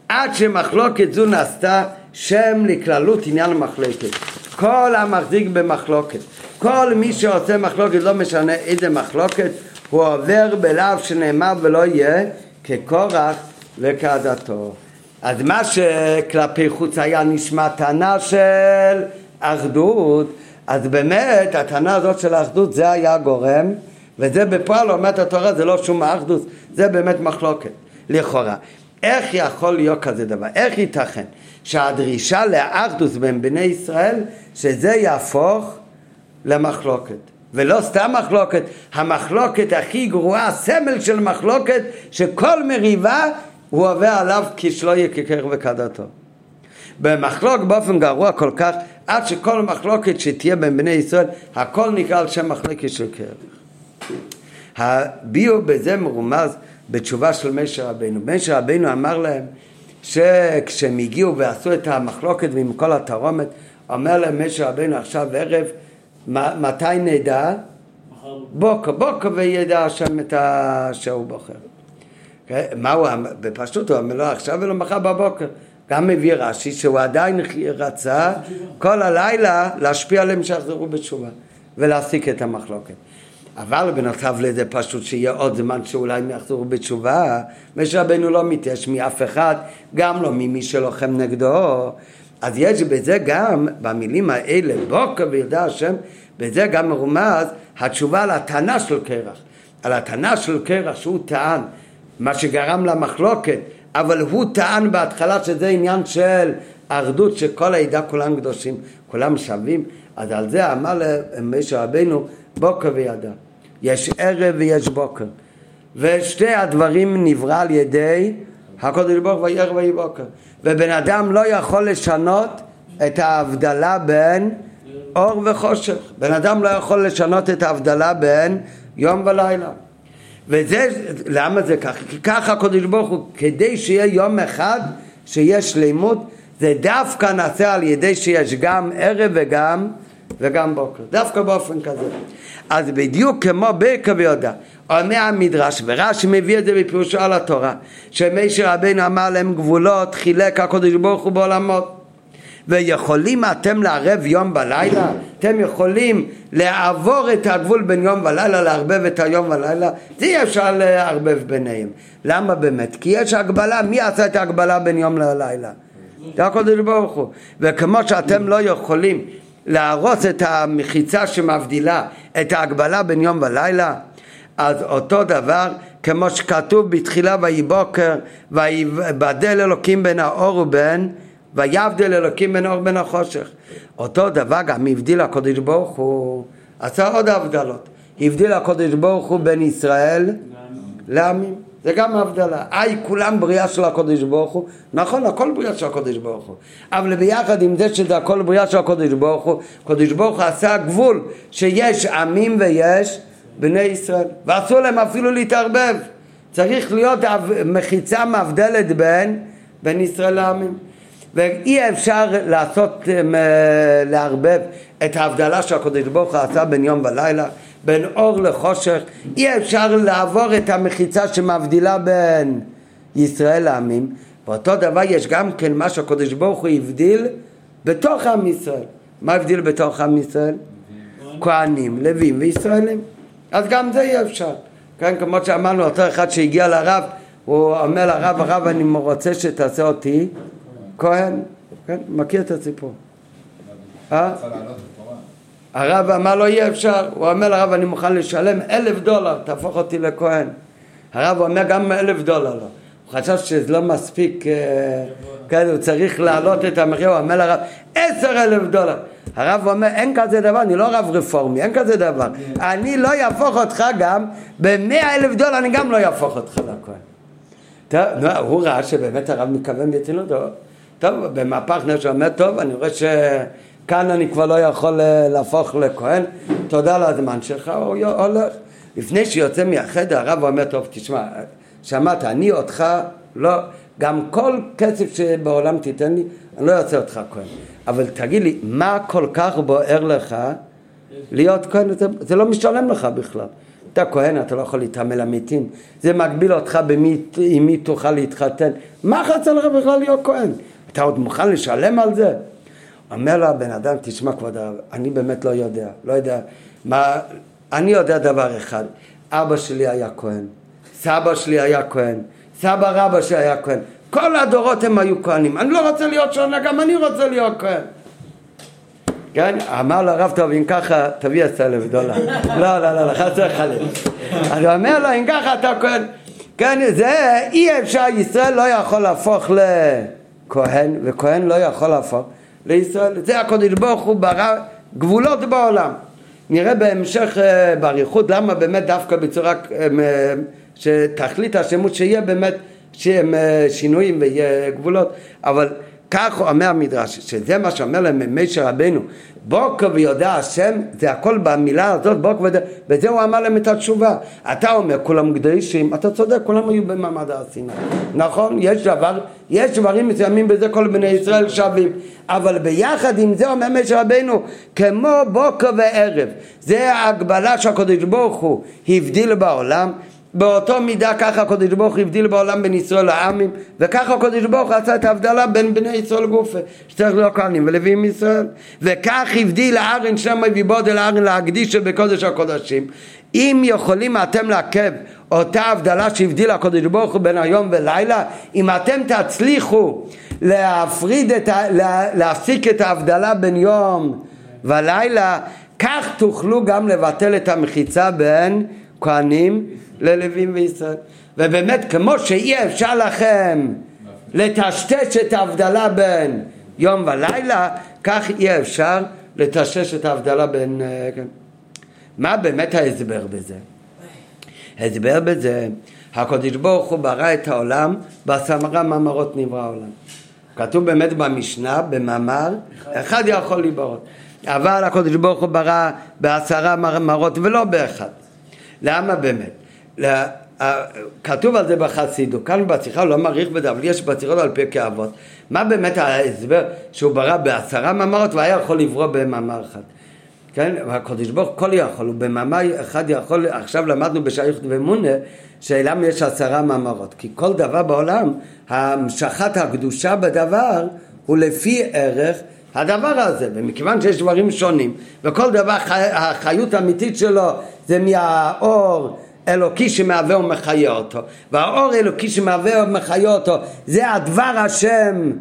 עד שמחלוקת זו נעשתה שם לכללות עניין המחלוקת. כל המחזיק במחלוקת כל מי שעושה מחלוקת, לא משנה איזה מחלוקת, הוא עובר בלאו שנאמר ולא יהיה כקורח וכעדתו. אז מה שכלפי חוץ היה נשמע טענה של אחדות, אז באמת הטענה הזאת של האחדות זה היה גורם, וזה בפועל אומרת התורה זה לא שום אחדות, זה באמת מחלוקת, לכאורה. איך יכול להיות כזה דבר? איך ייתכן שהדרישה לאחדות בין בני ישראל, שזה יהפוך למחלוקת. ולא סתם מחלוקת, המחלוקת הכי גרועה, הסמל של מחלוקת, שכל מריבה הוא עובר עליו כשלא ככרך וכדתו. במחלוק באופן גרוע כל כך, עד שכל מחלוקת שתהיה בין בני ישראל, הכל נקרא על שם מחלקת של כרך. הביאו בזה מרומז בתשובה של משה רבינו. משה רבינו אמר להם שכשהם הגיעו ועשו את המחלוקת ועם כל התרומת, אומר להם משה רבינו עכשיו ערב מתי נדע? בוקר, בוקר וידע השם את אשר הוא בוחר. כן? מה הוא אמר? בפשטות הוא אומר לו עכשיו ולא מחר בבוקר. גם מביא רש"י שהוא עדיין רצה כל הלילה להשפיע עליהם שיחזרו בתשובה ולהפסיק את המחלוקת. אבל בנוסף לזה פשוט שיהיה עוד זמן שאולי הם יחזרו בתשובה, משה רבנו לא מתייש מאף אחד, גם לא ממי שלוחם נגדו, אז יש בזה גם, במילים האלה, בוקר וידע השם, בזה גם מרומז התשובה על הטענה של קרח. על הטענה של קרח שהוא טען, מה שגרם למחלוקת, אבל הוא טען בהתחלה שזה עניין של אחדות, שכל העדה כולם קדושים, כולם שווים, אז על זה אמר למשה רבינו בוקר וידע. יש ערב ויש בוקר. ושתי הדברים נברא על ידי הקודש ברוך ויהי בוקר. ובן אדם לא יכול לשנות את ההבדלה בין אור וחושך. בן אדם לא יכול לשנות את ההבדלה בין יום ולילה. וזה, למה זה ככה? כי ככה הקדוש ברוך הוא, כדי שיהיה יום אחד שיהיה שלמות, זה דווקא נעשה על ידי שיש גם ערב וגם, וגם בוקר. דווקא באופן כזה. אז בדיוק כמו ברקע ויודע, אומר המדרש, ורש"י מביא את זה בפירושו על התורה, שמשה רבינו אמר להם גבולות, חילק הקדוש ברוך הוא בעולמות. ויכולים אתם לערב יום בלילה? אתם יכולים לעבור את הגבול בין יום ולילה, לערבב את היום ולילה? זה אי אפשר לערבב ביניהם. למה באמת? כי יש הגבלה, מי עשה את ההגבלה בין יום ללילה? זה הקודש ברוך הוא. וכמו שאתם לא יכולים להרוס את המחיצה שמבדילה את ההגבלה בין יום ולילה, אז אותו דבר כמו שכתוב בתחילה ויהי בוקר ויבדל אלוקים בין האור ובין ויבדל אלוקים בין האור ובין החושך אותו דבר גם הבדיל הקודש ברוך הוא עשה עוד הבדלות הבדיל הקודש ברוך הוא בין ישראל לעמים זה גם הבדלה. היי, כולם בריאה של הקודש ברוך הוא. נכון, הכל בריאה של הקודש ברוך הוא. אבל ביחד עם זה שזה הכל בריאה של הקודש ברוך הוא, הקודש ברוך הוא עשה גבול שיש עמים ויש בני ישראל. ואסור להם אפילו להתערבב. צריך להיות מחיצה מבדלת בין, בין ישראל לעמים. ואי אפשר לעשות, לערבב את ההבדלה שהקודש ברוך הוא עשה בין יום ולילה. בין אור לחושך, אי אפשר לעבור את המחיצה שמבדילה בין ישראל לעמים, ואותו דבר יש גם כן מה שהקדוש ברוך הוא הבדיל בתוך עם ישראל. מה הבדיל בתוך עם ישראל? כהנים, לווים וישראלים. אז גם זה אי אפשר. כן, כמו שאמרנו, אותו אחד שהגיע לרב, הוא אומר לרב, הרב אני רוצה שתעשה אותי כהן. כן, מכיר את הסיפור. אה? הרב אמר לו אי אפשר, הוא אומר לרב אני מוכן לשלם אלף דולר, תהפוך אותי לכהן. הרב אומר גם אלף דולר לא. הוא חשב שזה לא מספיק, אה, כן, הוא צריך להעלות את המחיר, הוא אומר לרב עשר אלף דולר. הרב אומר אין כזה דבר, אני לא רב רפורמי, אין כזה דבר. אני לא יהפוך אותך גם, במאה אלף דולר אני גם לא יהפוך אותך לכהן. טוב, הוא ראה שבאמת הרב מתכוון ברצינות, טוב, במהפך נשו אומר, טוב, אני רואה ש... כאן אני כבר לא יכול אה, להפוך לכהן, תודה על הזמן שלך, הוא הולך. לפני שיוצא מהחדר הרב אומר, טוב תשמע, שמעת, אני אותך, לא, גם כל כסף שבעולם תיתן לי, אני לא אעשה אותך כהן. אבל תגיד לי, מה כל כך בוער לך להיות כהן? זה, זה לא משלם לך בכלל. אתה כהן, אתה לא יכול להתעמל למתים. זה מגביל אותך במי, עם מי תוכל להתחתן. מה חסר לך בכלל להיות כהן? אתה עוד מוכן לשלם על זה? אומר לה הבן אדם, תשמע כבוד הרב, אני באמת לא יודע, לא יודע מה, אני יודע דבר אחד, אבא שלי היה כהן, סבא שלי היה כהן, סבא רבא שלי היה כהן, כל הדורות הם היו כהנים, אני לא רוצה להיות שונה, גם אני רוצה להיות כהן. כן, אמר לו הרב טוב, אם ככה, תביא עשר אלף דולר. לא, לא, לא, חס וחלילה. אז הוא אומר לו, אם ככה אתה כהן, כן, זה אי אפשר, ישראל לא יכול להפוך לכהן, וכהן לא יכול להפוך לישראל. זה הקודש ברוך הוא ברא גבולות בעולם. נראה בהמשך אה, באריכות למה באמת דווקא בצורה אה, שתכלית השמות שיהיה באמת שהם אה, שינויים ויהיה גבולות אבל כך אומר המדרש, שזה מה שאומר להם משה רבנו, בוקר ויודע השם, זה הכל במילה הזאת, בוקר ויודע, וזה הוא אמר להם את התשובה. אתה אומר, כולם קדושים, אתה צודק, כולם היו במעמד הר סיני. נכון? יש דבר, יש דברים מסוימים בזה כל בני ישראל שווים. אבל ביחד עם זה אומר משה רבנו, כמו בוקר וערב. זה ההגבלה שהקדוש ברוך הוא הבדיל בעולם. באותו מידה ככה הקדוש ברוך הבדיל בעולם בין ישראל לעמים וככה הקדוש ברוך עשה את ההבדלה בין בני ישראל גופה שצריך להיות כהנים ולווים ישראל וכך הבדיל הארן שם ויבוד אל הארן להקדיש בקודש הקודשים. אם יכולים אתם לעכב אותה הבדלה שהבדיל הקדוש ברוך הוא בין היום ולילה אם אתם תצליחו להפריד את ה... להפסיק את ההבדלה בין יום ולילה כך תוכלו גם לבטל את המחיצה בין כהנים ללווים וישראל. ובאמת, כמו שאי אפשר לכם לטשטש את ההבדלה בין יום ולילה, כך אי אפשר לטשטש את ההבדלה בין... אה, כן. מה באמת ההסבר בזה? ההסבר בזה, הקדוש ברוך הוא ברא את העולם, בעשרה מאמרות נברא העולם. כתוב באמת במשנה, במאמר, אחד יכול להיברות. אבל הקדוש ברוך הוא ברא בעשרה מאמרות ולא באחד. למה באמת? כתוב על זה בחסידו, כאן בשיחה הוא לא מעריך בזה, אבל יש בשיחות על פרקי אבות. מה באמת ההסבר שהוא ברא בעשרה מאמרות והיה יכול לברוא במאמר אחד? כן, והקדוש ברוך כל יכול, הוא במאמר אחד יכול, עכשיו למדנו בשייכות ומונה, שלמה יש עשרה מאמרות? כי כל דבר בעולם, המשכת הקדושה בדבר הוא לפי ערך הדבר הזה, ומכיוון שיש דברים שונים, וכל דבר החיות האמיתית שלו זה מהאור אלוקי שמהווה ומחיה אותו, והאור אלוקי שמהווה ומחיה אותו זה הדבר השם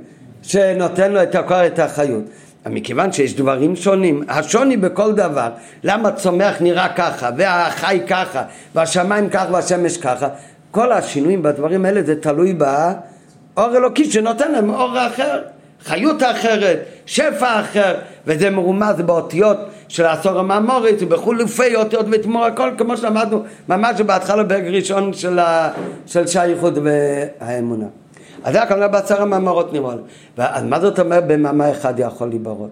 שנותן לו את הכל את החיות. מכיוון שיש דברים שונים, השוני בכל דבר, למה צומח נראה ככה, והחי ככה, והשמיים ככה והשמש ככה, כל השינויים בדברים האלה זה תלוי באור אלוקי שנותן להם אור אחר, חיות אחרת, שפע אחר, וזה מרומז באותיות של העשור המאמורית ובחילופי אותיות ותמור הכל כמו שלמדנו ממש בהתחלה בפרק ראשון של, ה... של שייכות והאמונה. אז זה הכוונה בעשר המאמרות נראה לי. אז מה זאת אומרת במאמר אחד יכול להיברות?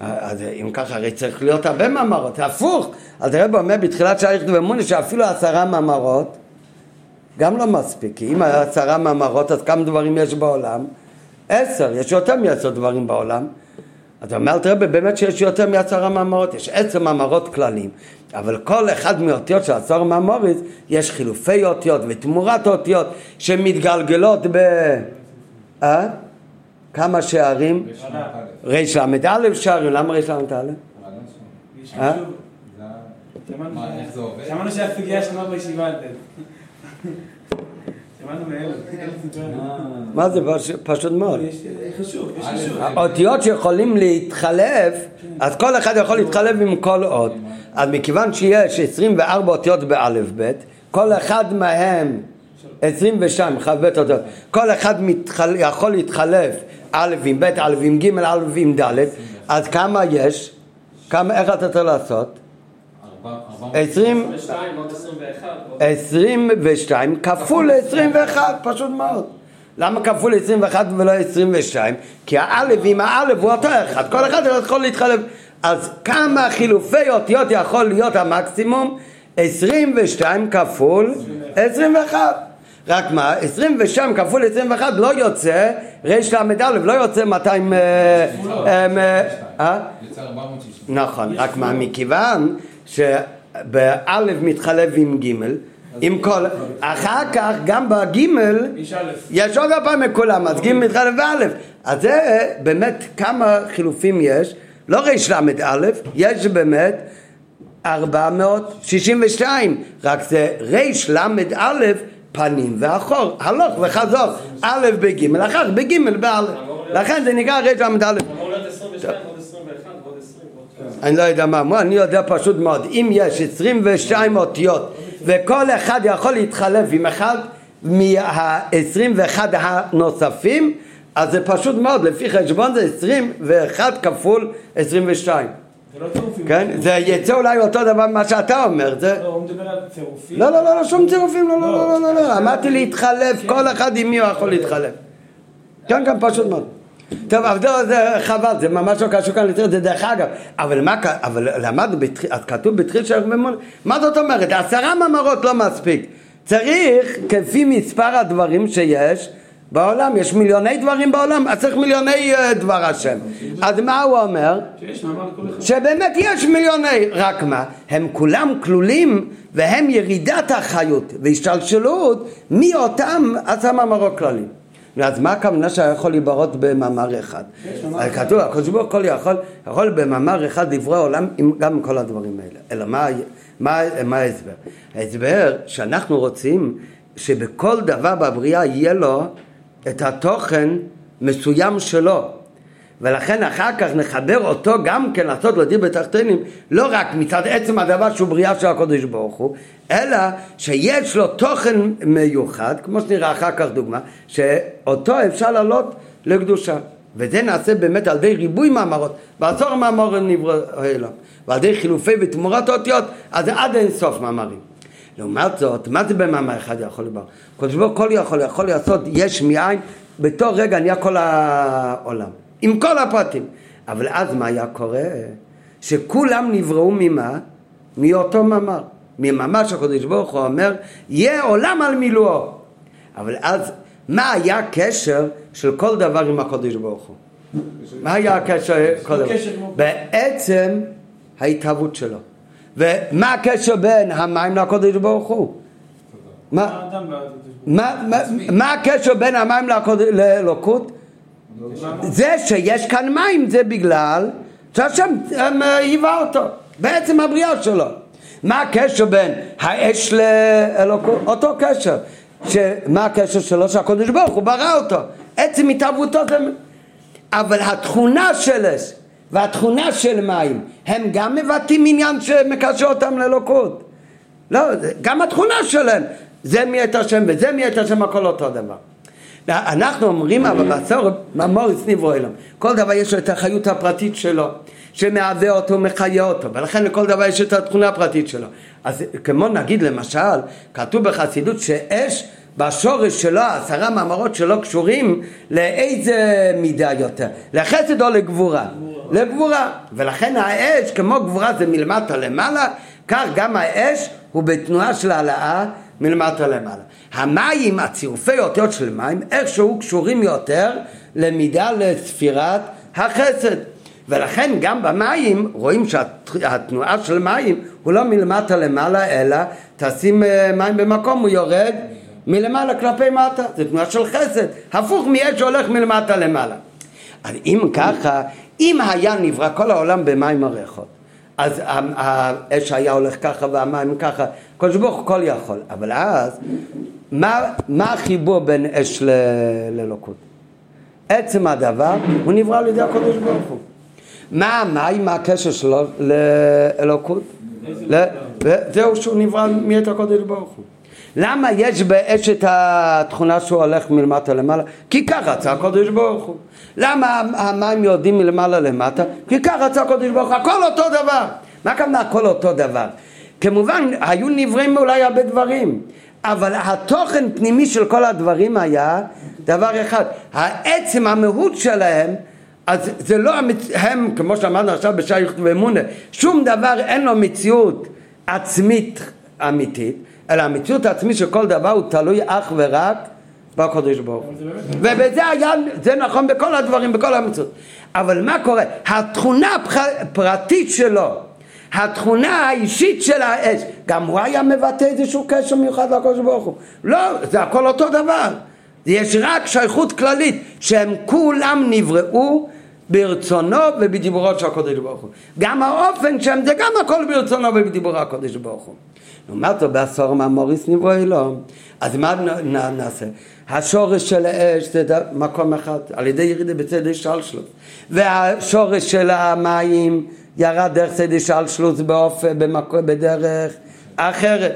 אז אם ככה הרי צריך להיות הרבה מאמרות, הפוך. אז הרב אומר בתחילת שייכות ואמונה שאפילו עשרה מאמרות גם לא מספיק, כי אם עשרה מאמרות אז כמה דברים יש בעולם? עשר, יש יותר מעשר דברים בעולם. אז אומרת רבי באמת שיש יותר מעשרה מאמרות, יש עשר מאמרות כללים, אבל כל אחד מאותיות של עשר מאמורת יש חילופי אותיות ותמורת אותיות שמתגלגלות ב... אה? כמה שערים? רל"א שערים, למה רל"א? אה? שמענו שהסוגיה שלנו בישיבה על זה. מה זה פשוט מאוד? אה, אותיות שיכולים להתחלף, אז כל אחד יכול להתחלף עם כל אות. אז מכיוון שיש 24 אותיות באלף בית, כל אחד מהם 22 כ"ב אותיות, כל אחד יכול להתחלף א' עם ב', א' עם ג', א' עם ד', אז כמה יש? כמה, איך אתה צריך לעשות? 22 כפול 21, פשוט מאוד. למה כפול 21 ולא 22? כי האלף עם האלף הוא אותו אחד, כל אחד יכול להתחלף. אז כמה חילופי אותיות יכול להיות המקסימום? 22 כפול 21. רק מה, 22 כפול 21 לא יוצא רל"א, לא יוצא 200... אה, אה, אה? יוצא 460. נכון, רק מה, מכיוון שבאלף מתחלף עם גימל, עם כל, אחר כך גם בגימל יש עוד פעם מכולם, אז גימל מתחלף באלף, אז זה באמת כמה חילופים יש, לא רל"א, יש באמת 462, רק זה רל"א פנים ואחור, הלוך וחזור, א' בג', אחר בג' באלף, לכן זה נקרא רל"א. אמור להיות 22 עוד 21 ועוד 20 אני לא יודע מה, אני יודע פשוט מאוד, אם יש 22 אותיות וכל אחד יכול להתחלף עם אחד מה-21 הנוספים, אז זה פשוט מאוד, לפי חשבון זה 21 כפול 22. כן? זה יצא אולי אותו דבר ממה שאתה אומר. לא, הוא מדבר על צירופים. לא, לא, לא, שום צירופים, לא, לא, לא, לא, לא, אמרתי להתחלף, כל אחד עם מי הוא יכול להתחלף. כן, כן, פשוט מאוד. טוב, אבל זה חבל, זה ממש לא קשור כאן לתראה, זה דרך אגב. אבל מה, אבל למדנו, כתוב בתחיל של הרממון, מה זאת אומרת? עשרה מאמרות לא מספיק. צריך, כפי מספר הדברים שיש, בעולם, יש מיליוני דברים בעולם, אז צריך מיליוני uh, דבר השם. אז מה הוא אומר? שבאמת יש מיליוני, רק מה? הם כולם כלולים והם ירידת החיות והשתלשלות מאותם עשה מאמרות כללים. אז מה הכוונה שהיה יכול להיברות במאמר אחד? כתוב, הקדוש ברוך הוא יכול, יכול במאמר אחד לברוא עולם עם, גם עם כל הדברים האלה. אלא מה, מה, מה ההסבר? ההסבר שאנחנו רוצים שבכל דבר בבריאה יהיה לו את התוכן מסוים שלו. ולכן אחר כך נחבר אותו גם כן לעשות לו דיר בתחתינים לא רק מצד עצם הדבר שהוא בריאה של הקודש ברוך הוא אלא שיש לו תוכן מיוחד כמו שנראה אחר כך דוגמה שאותו אפשר להעלות לקדושה. וזה נעשה באמת על ידי ריבוי מאמרות. בעשור מאמרים נברא העולם. ועל ידי חילופי ותמורת אותיות אז עד אין סוף מאמרים. לעומת זאת, מה זה במאמר אחד יכול לבר? קדוש ברוך כל יכול, יכול לעשות יש מאין, בתור רגע נהיה כל העולם, עם כל הפרטים. אבל אז מה היה קורה? שכולם נבראו ממה? מאותו מאמר. ממאמר שהקדוש ברוך הוא אומר, יהיה עולם על מילואו. אבל אז, מה היה הקשר של כל דבר עם הקדוש ברוך הוא? מה היה הקשר? בעצם ההתהוות שלו. ומה הקשר בין המים לקודש ברוך הוא? מה הקשר בין המים לאלוקות? זה שיש כאן מים זה בגלל שהשם היווה אותו, בעצם הבריאה שלו. מה הקשר בין האש לאלוקות? אותו קשר. שמה הקשר שלו? שהקדוש ברוך הוא ברא אותו. עצם התערבותו זה... אבל התכונה של אש והתכונה של מים הם גם מבטאים עניין שמקשר אותם לאלוקות. לא, גם התכונה שלהם זה מי את השם וזה מי את השם הכל אותו דבר. אנחנו אומרים אבל בסור מוריס נברו אלם כל דבר יש לו את החיות הפרטית שלו שמהווה אותו, מחיה אותו, ולכן לכל דבר יש את התכונה הפרטית שלו. אז כמו נגיד למשל, כתוב בחסידות שאש בשורש שלו, עשרה מאמרות שלו קשורים לאיזה מידה יותר? לחסד או לגבורה? גבורה. לגבורה. ולכן האש, כמו גבורה זה מלמטה למעלה, כך גם האש הוא בתנועה של העלאה מלמטה למעלה. המים, הצירופי אותיות של מים, איכשהו קשורים יותר למידה לספירת החסד. ולכן גם במים רואים שהתנועה של מים הוא לא מלמטה למעלה אלא תשים אה, מים במקום הוא יורד מלמעלה כלפי מטה, זה תנועה של חסד, הפוך מאש שהולך מלמטה למעלה. אז אם ככה, אם היה נברא כל העולם במים הריחות, אז האש היה הולך ככה והמים ככה, קדוש ברוך הוא כל יכול, אבל אז מה, מה החיבור בין אש לאלוקות? עצם הדבר הוא נברא על ידי הקדוש ברוך הוא. מה המים, מה הקשר שלו לאלוקות? זהו שהוא נברא מאת הקודש ברוך הוא. למה יש באש את התכונה שהוא הולך מלמטה למעלה? כי כך רצה הקודש ברוך הוא. למה המים יורדים מלמעלה למטה? כי כך רצה הקודש ברוך הוא. הכל אותו דבר. מה כמובן הכל אותו דבר? כמובן, היו נבראים אולי הרבה דברים, אבל התוכן פנימי של כל הדברים היה דבר אחד. העצם, המהות שלהם אז זה לא המצ... הם, כמו שאמרנו עכשיו בשייך ואמונה, שום דבר אין לו מציאות עצמית אמיתית, אלא המציאות העצמית של כל דבר הוא תלוי אך ורק בקודש ברוך הוא. ובזה היה, זה נכון בכל הדברים, בכל המציאות. אבל מה קורה? התכונה הפרטית שלו, התכונה האישית של האש, גם הוא היה מבטא איזשהו קשר מיוחד לקודש ברוך הוא. לא, זה הכל אותו דבר. יש רק שייכות כללית, שהם כולם נבראו ברצונו ובדיבורו של הקודש ברוך הוא. גם האופן שם זה גם הכל ברצונו ובדיבורו הקודש ברוך הוא. לעומת זאת בעשור מהמוריס נברוא אלוהים. אז מה נעשה? השורש של האש זה מקום אחד, על ידי ירידה בצדי שלשלוס. והשורש של המים ירד דרך צדי שלשלוס באופן, במקום, בדרך אחרת.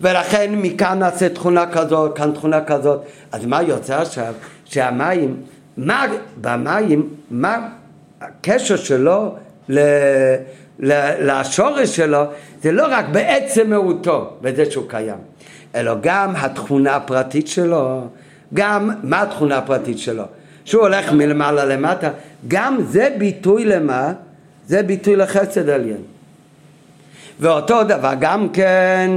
ולכן מכאן נעשה תכונה כזאת, כאן תכונה כזאת. אז מה יוצא עכשיו? שהמים מה במים, מה הקשר שלו ל, לשורש שלו, זה לא רק בעצם מהותו, בזה שהוא קיים, אלא גם התכונה הפרטית שלו, גם מה התכונה הפרטית שלו, שהוא הולך מלמעלה למטה, גם זה ביטוי למה? זה ביטוי לחסד עליין. ואותו דבר גם כן,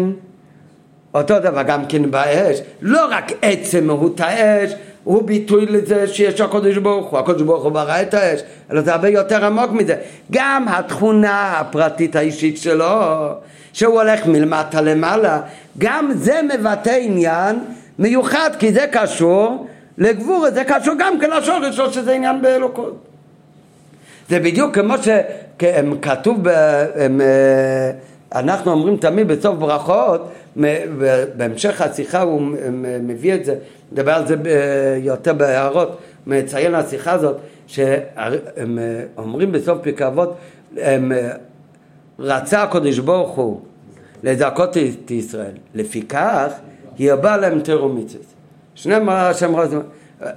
אותו דבר גם כן באש, לא רק עצם מהות האש, הוא ביטוי לזה שיש הקודש ברוך הוא, הקודש ברוך הוא ברא את האש, אלא זה הרבה יותר עמוק מזה. גם התכונה הפרטית האישית שלו, שהוא הולך מלמטה למעלה, גם זה מבטא עניין מיוחד, כי זה קשור לגבור, זה קשור גם כן לשורש שלו שזה עניין באלוקות. זה בדיוק כמו שכתוב, ב, הם, אה, אנחנו אומרים תמיד בסוף ברכות, בהמשך השיחה הוא מביא את זה, מדבר על זה יותר בהערות, מציין השיחה הזאת, שהם אומרים בסוף פרקי אבות, רצה הקדוש ברוך הוא לזעקות את ישראל, לפיכך ירבה להם מצווה. שני מה שהם רוצים,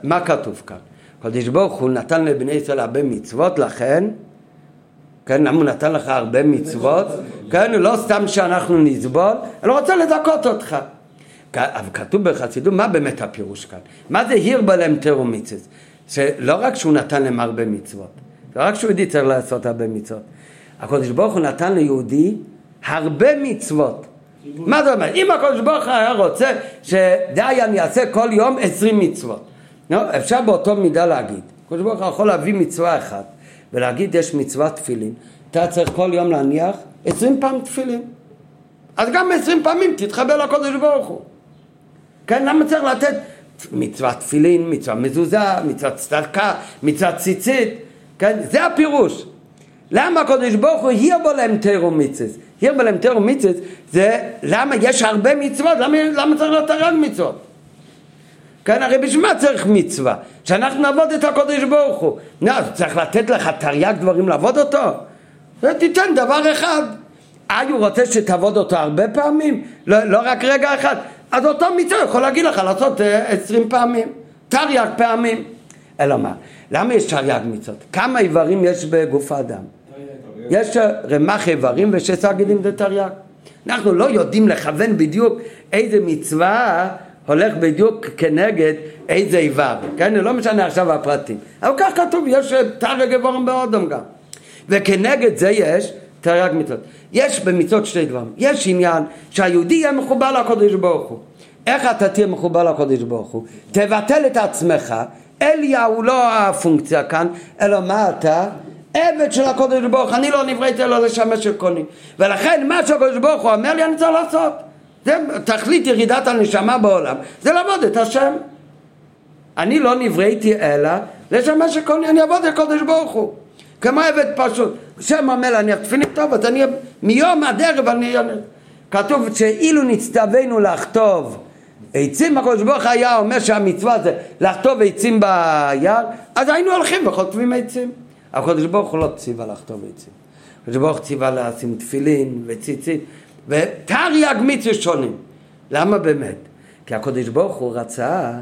מה כתוב כאן? הקדוש ברוך הוא נתן לבני ישראל הרבה מצוות, לכן כן, למה הוא נתן לך הרבה מצוות? כן, לא סתם שאנחנו נסבול, אלא רוצה לדכות אותך. אבל כתוב בחסידות, מה באמת הפירוש כאן? מה זה הירבה להם תרומיצס? שלא רק שהוא נתן להם הרבה מצוות, לא רק שיהודי צריך לעשות הרבה מצוות, הקדוש ברוך הוא נתן ליהודי הרבה מצוות. מה זאת אומרת? אם הקדוש ברוך הוא היה רוצה שדיין יעשה כל יום עשרים מצוות, לא, אפשר באותו מידה להגיד, הקדוש ברוך הוא יכול להביא מצווה אחת ולהגיד יש מצוות תפילין, אתה צריך כל יום להניח עשרים פעם תפילין. אז גם עשרים פעמים תתחבר לקודש ברוך הוא. כן, למה צריך לתת מצוות תפילין, מצוות מזוזה, מצוות צדקה, מצוות ציצית, כן? זה הפירוש. למה הקדוש ברוך הוא היר בו להם תירו מיצס? היר בו להם תירו מיצס זה למה יש הרבה מצוות, למה, למה צריך להיות תרי"ג מצוות? כן, הרי בשביל מה צריך מצווה? שאנחנו נעבוד את הקודש ברוך הוא. נו, צריך לתת לך תרי"ג דברים לעבוד אותו? תיתן דבר אחד. אה, הוא רוצה שתעבוד אותו הרבה פעמים? לא, לא רק רגע אחד. אז אותו מצווה יכול להגיד לך לעשות אה, עשרים פעמים, תרי"ג פעמים. אלא מה? למה יש תרי"ג מצוות? כמה איברים יש בגוף האדם? יש רמ"ח איברים גידים זה תרי"ג. אנחנו לא יודעים לכוון בדיוק איזה מצווה הולך בדיוק כנגד איזה איבר, כן? לא משנה עכשיו הפרטים. אבל כך כתוב, יש תרי"ג איברים באודם גם. וכנגד זה יש תרי"ג מצוות. יש במצוות שתי דברים. יש עניין שהיהודי יהיה מחובר לקודש ברוך הוא. איך אתה תהיה מחובר לקודש ברוך הוא? תבטל את עצמך. אליה הוא לא הפונקציה כאן, אלא מה אתה? עבד של הקודש ברוך אני לא נבראתי אלא לשמש של קונים. ולכן מה שהקודש ברוך הוא אומר לי אני צריך לעשות. זה תכלית ירידת הנשמה בעולם, זה לעבוד את השם. אני לא נבראתי אלא לשמש קונים, אני אעבוד את הקודש ברוך הוא. כמו עבד פשוט. שם אומר להניח תפילין טוב, אז אני מיום עד ערב אני... כתוב שאילו נצטווינו לכתוב עצים, הקדוש ברוך היה אומר שהמצווה זה לכתוב עצים ביער, אז היינו הולכים וכותבים עצים. הקדוש ברוך הוא לא ציווה לכתוב עצים. הקדוש ברוך ציווה לשים תפילין וציצית ותרי"ג מצווה שונים. למה באמת? כי הקדוש ברוך הוא רצה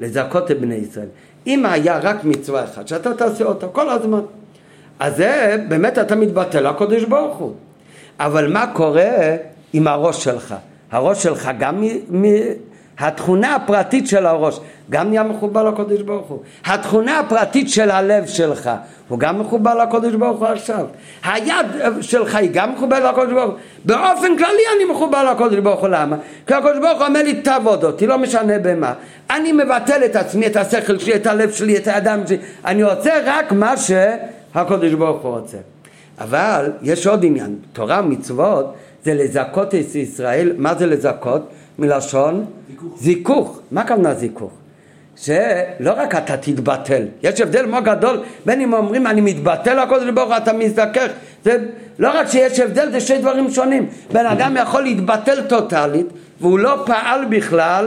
לזכות את בני ישראל. אם היה רק מצווה אחת, שאתה תעשה אותה כל הזמן, אז זה באמת אתה מתבטל לקדוש ברוך הוא. אבל מה קורה עם הראש שלך? הראש שלך גם מ... מ... התכונה הפרטית של הראש גם נהיה מחובר לקודש ברוך הוא. התכונה הפרטית של הלב שלך הוא גם מחובר לקודש ברוך הוא עכשיו. היד שלך היא גם מחובר לקודש ברוך הוא. באופן כללי אני מחובר לקודש ברוך הוא. למה? כי הקודש ברוך הוא אומר לי תעבוד אותי, לא משנה במה. אני מבטל את עצמי, את השכל שלי, את הלב שלי, את האדם שלי. אני רוצה רק מה שהקודש ברוך הוא רוצה. אבל יש עוד עניין, תורה ומצוות זה לזכות את ישראל, מה זה לזכות? מלשון זיכוך. מה הכוונה זיכוך? שלא רק אתה תתבטל, יש הבדל מאוד גדול בין אם אומרים אני מתבטל לקודש ברוך הוא אתה מזדכך, זה לא רק שיש הבדל זה שני דברים שונים, בן אדם יכול להתבטל טוטאלית והוא לא פעל בכלל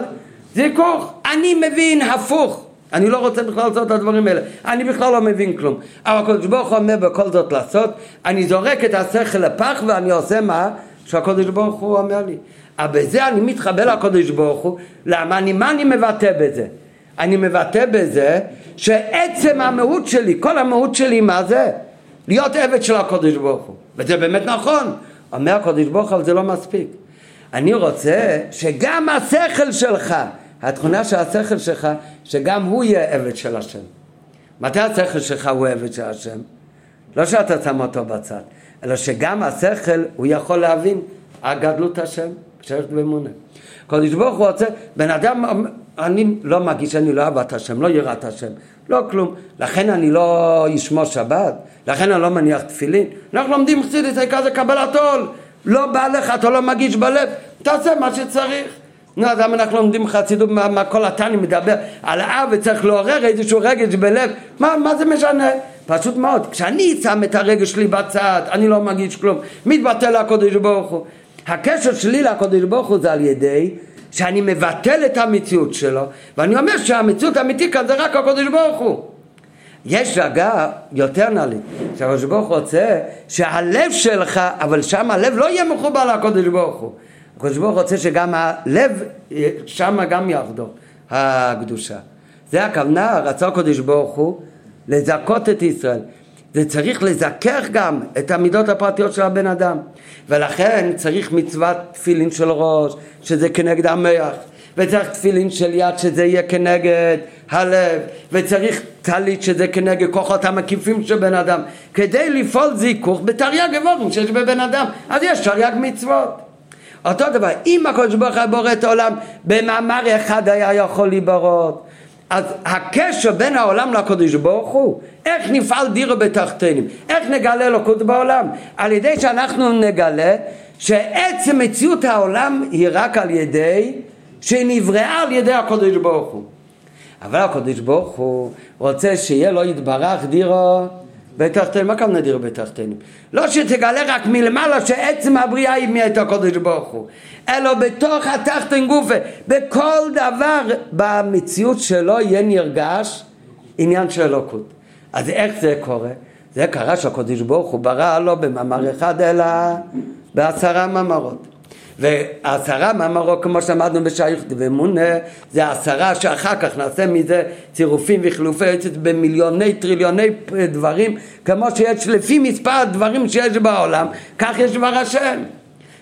זיכוך, אני מבין הפוך, אני לא רוצה בכלל לעשות את הדברים האלה, אני בכלל לא מבין כלום, אבל הקודש ברוך הוא אומר בכל זאת לעשות, אני זורק את השכל לפח ואני עושה מה? שהקודש ברוך הוא אומר לי אבל בזה אני מתחבר לקודש ברוך הוא, למה אני, מה אני מבטא בזה? אני מבטא בזה שעצם המהות שלי, כל המהות שלי, מה זה? להיות עבד של הקודש ברוך הוא. וזה באמת נכון. אומר הקודש ברוך הוא, זה לא מספיק. אני רוצה שגם השכל שלך, התכונה של השכל שלך, שגם הוא יהיה עבד של השם. מתי השכל שלך הוא עבד של השם? לא שאתה שם אותו בצד, אלא שגם השכל הוא יכול להבין הגדלות השם. שייכת באמונה. קודש ברוך הוא רוצה, בן אדם, אני לא מרגיש, אני לא אהבת השם, לא יראת השם, לא כלום. לכן אני לא אשמור שבת, לכן אני לא מניח תפילין. אנחנו לומדים חסידס, העיקר זה קבלת עול. לא בא לך, אתה לא מרגיש בלב, תעשה מה שצריך. נו, אז למה אנחנו לומדים חסידות, מה, מה כל התני מדבר על האב וצריך לעורר איזשהו רגש בלב, מה, מה זה משנה? פשוט מאוד, כשאני שם את הרגש שלי בצד, אני לא מרגיש כלום, מתבטל הקודש ברוך הוא. הקשר שלי לקודש ברוך הוא זה על ידי שאני מבטל את המציאות שלו ואני אומר שהמציאות האמיתית כאן זה רק הקודש ברוך הוא. יש דרגה יותר נעלית שהקודש ברוך הוא רוצה שהלב שלך אבל שם הלב לא יהיה מחובר לקודש ברוך הוא. הקודש ברוך רוצה שגם הלב שם גם יחדור הקדושה. זה הכוונה רצה הקודש ברוך הוא לזכות את ישראל זה צריך לזכך גם את המידות הפרטיות של הבן אדם. ולכן צריך מצוות תפילין של ראש שזה כנגד המח וצריך תפילין של יד שזה יהיה כנגד הלב וצריך טלית שזה כנגד כוחות המקיפים של בן אדם. כדי לפעול זיכוך בתרי"ג איבורים שיש בבן אדם אז יש תרי"ג מצוות. אותו דבר אם הקדוש ברוך הוא בורא את העולם במאמר אחד היה יכול להיברות אז הקשר בין העולם לקדוש ברוך הוא, איך נפעל דירו בתחתינים, איך נגלה אלוקות בעולם? על ידי שאנחנו נגלה שעצם מציאות העולם היא רק על ידי שנבראה על ידי הקדוש ברוך הוא. אבל הקדוש ברוך הוא רוצה שיהיה לו יתברך דירו בתחתינו, מה כמובן דירו בתחתינו? לא שתגלה רק מלמעלה שעצם הבריאה היא מאת הקדוש ברוך הוא, אלא בתוך התחתן גופה, בכל דבר במציאות שלו יהיה נרגש עניין של אלוקות. אז איך זה קורה? זה קרה שהקדוש ברוך הוא ברא לו במאמר אחד אלא בעשרה מאמרות. ועשרה מאמרות כמו שאמרנו בשייך ואמונה זה עשרה שאחר כך נעשה מזה צירופים וחילופי עצת במיליוני טריליוני דברים כמו שיש לפי מספר הדברים שיש בעולם כך יש דבר השם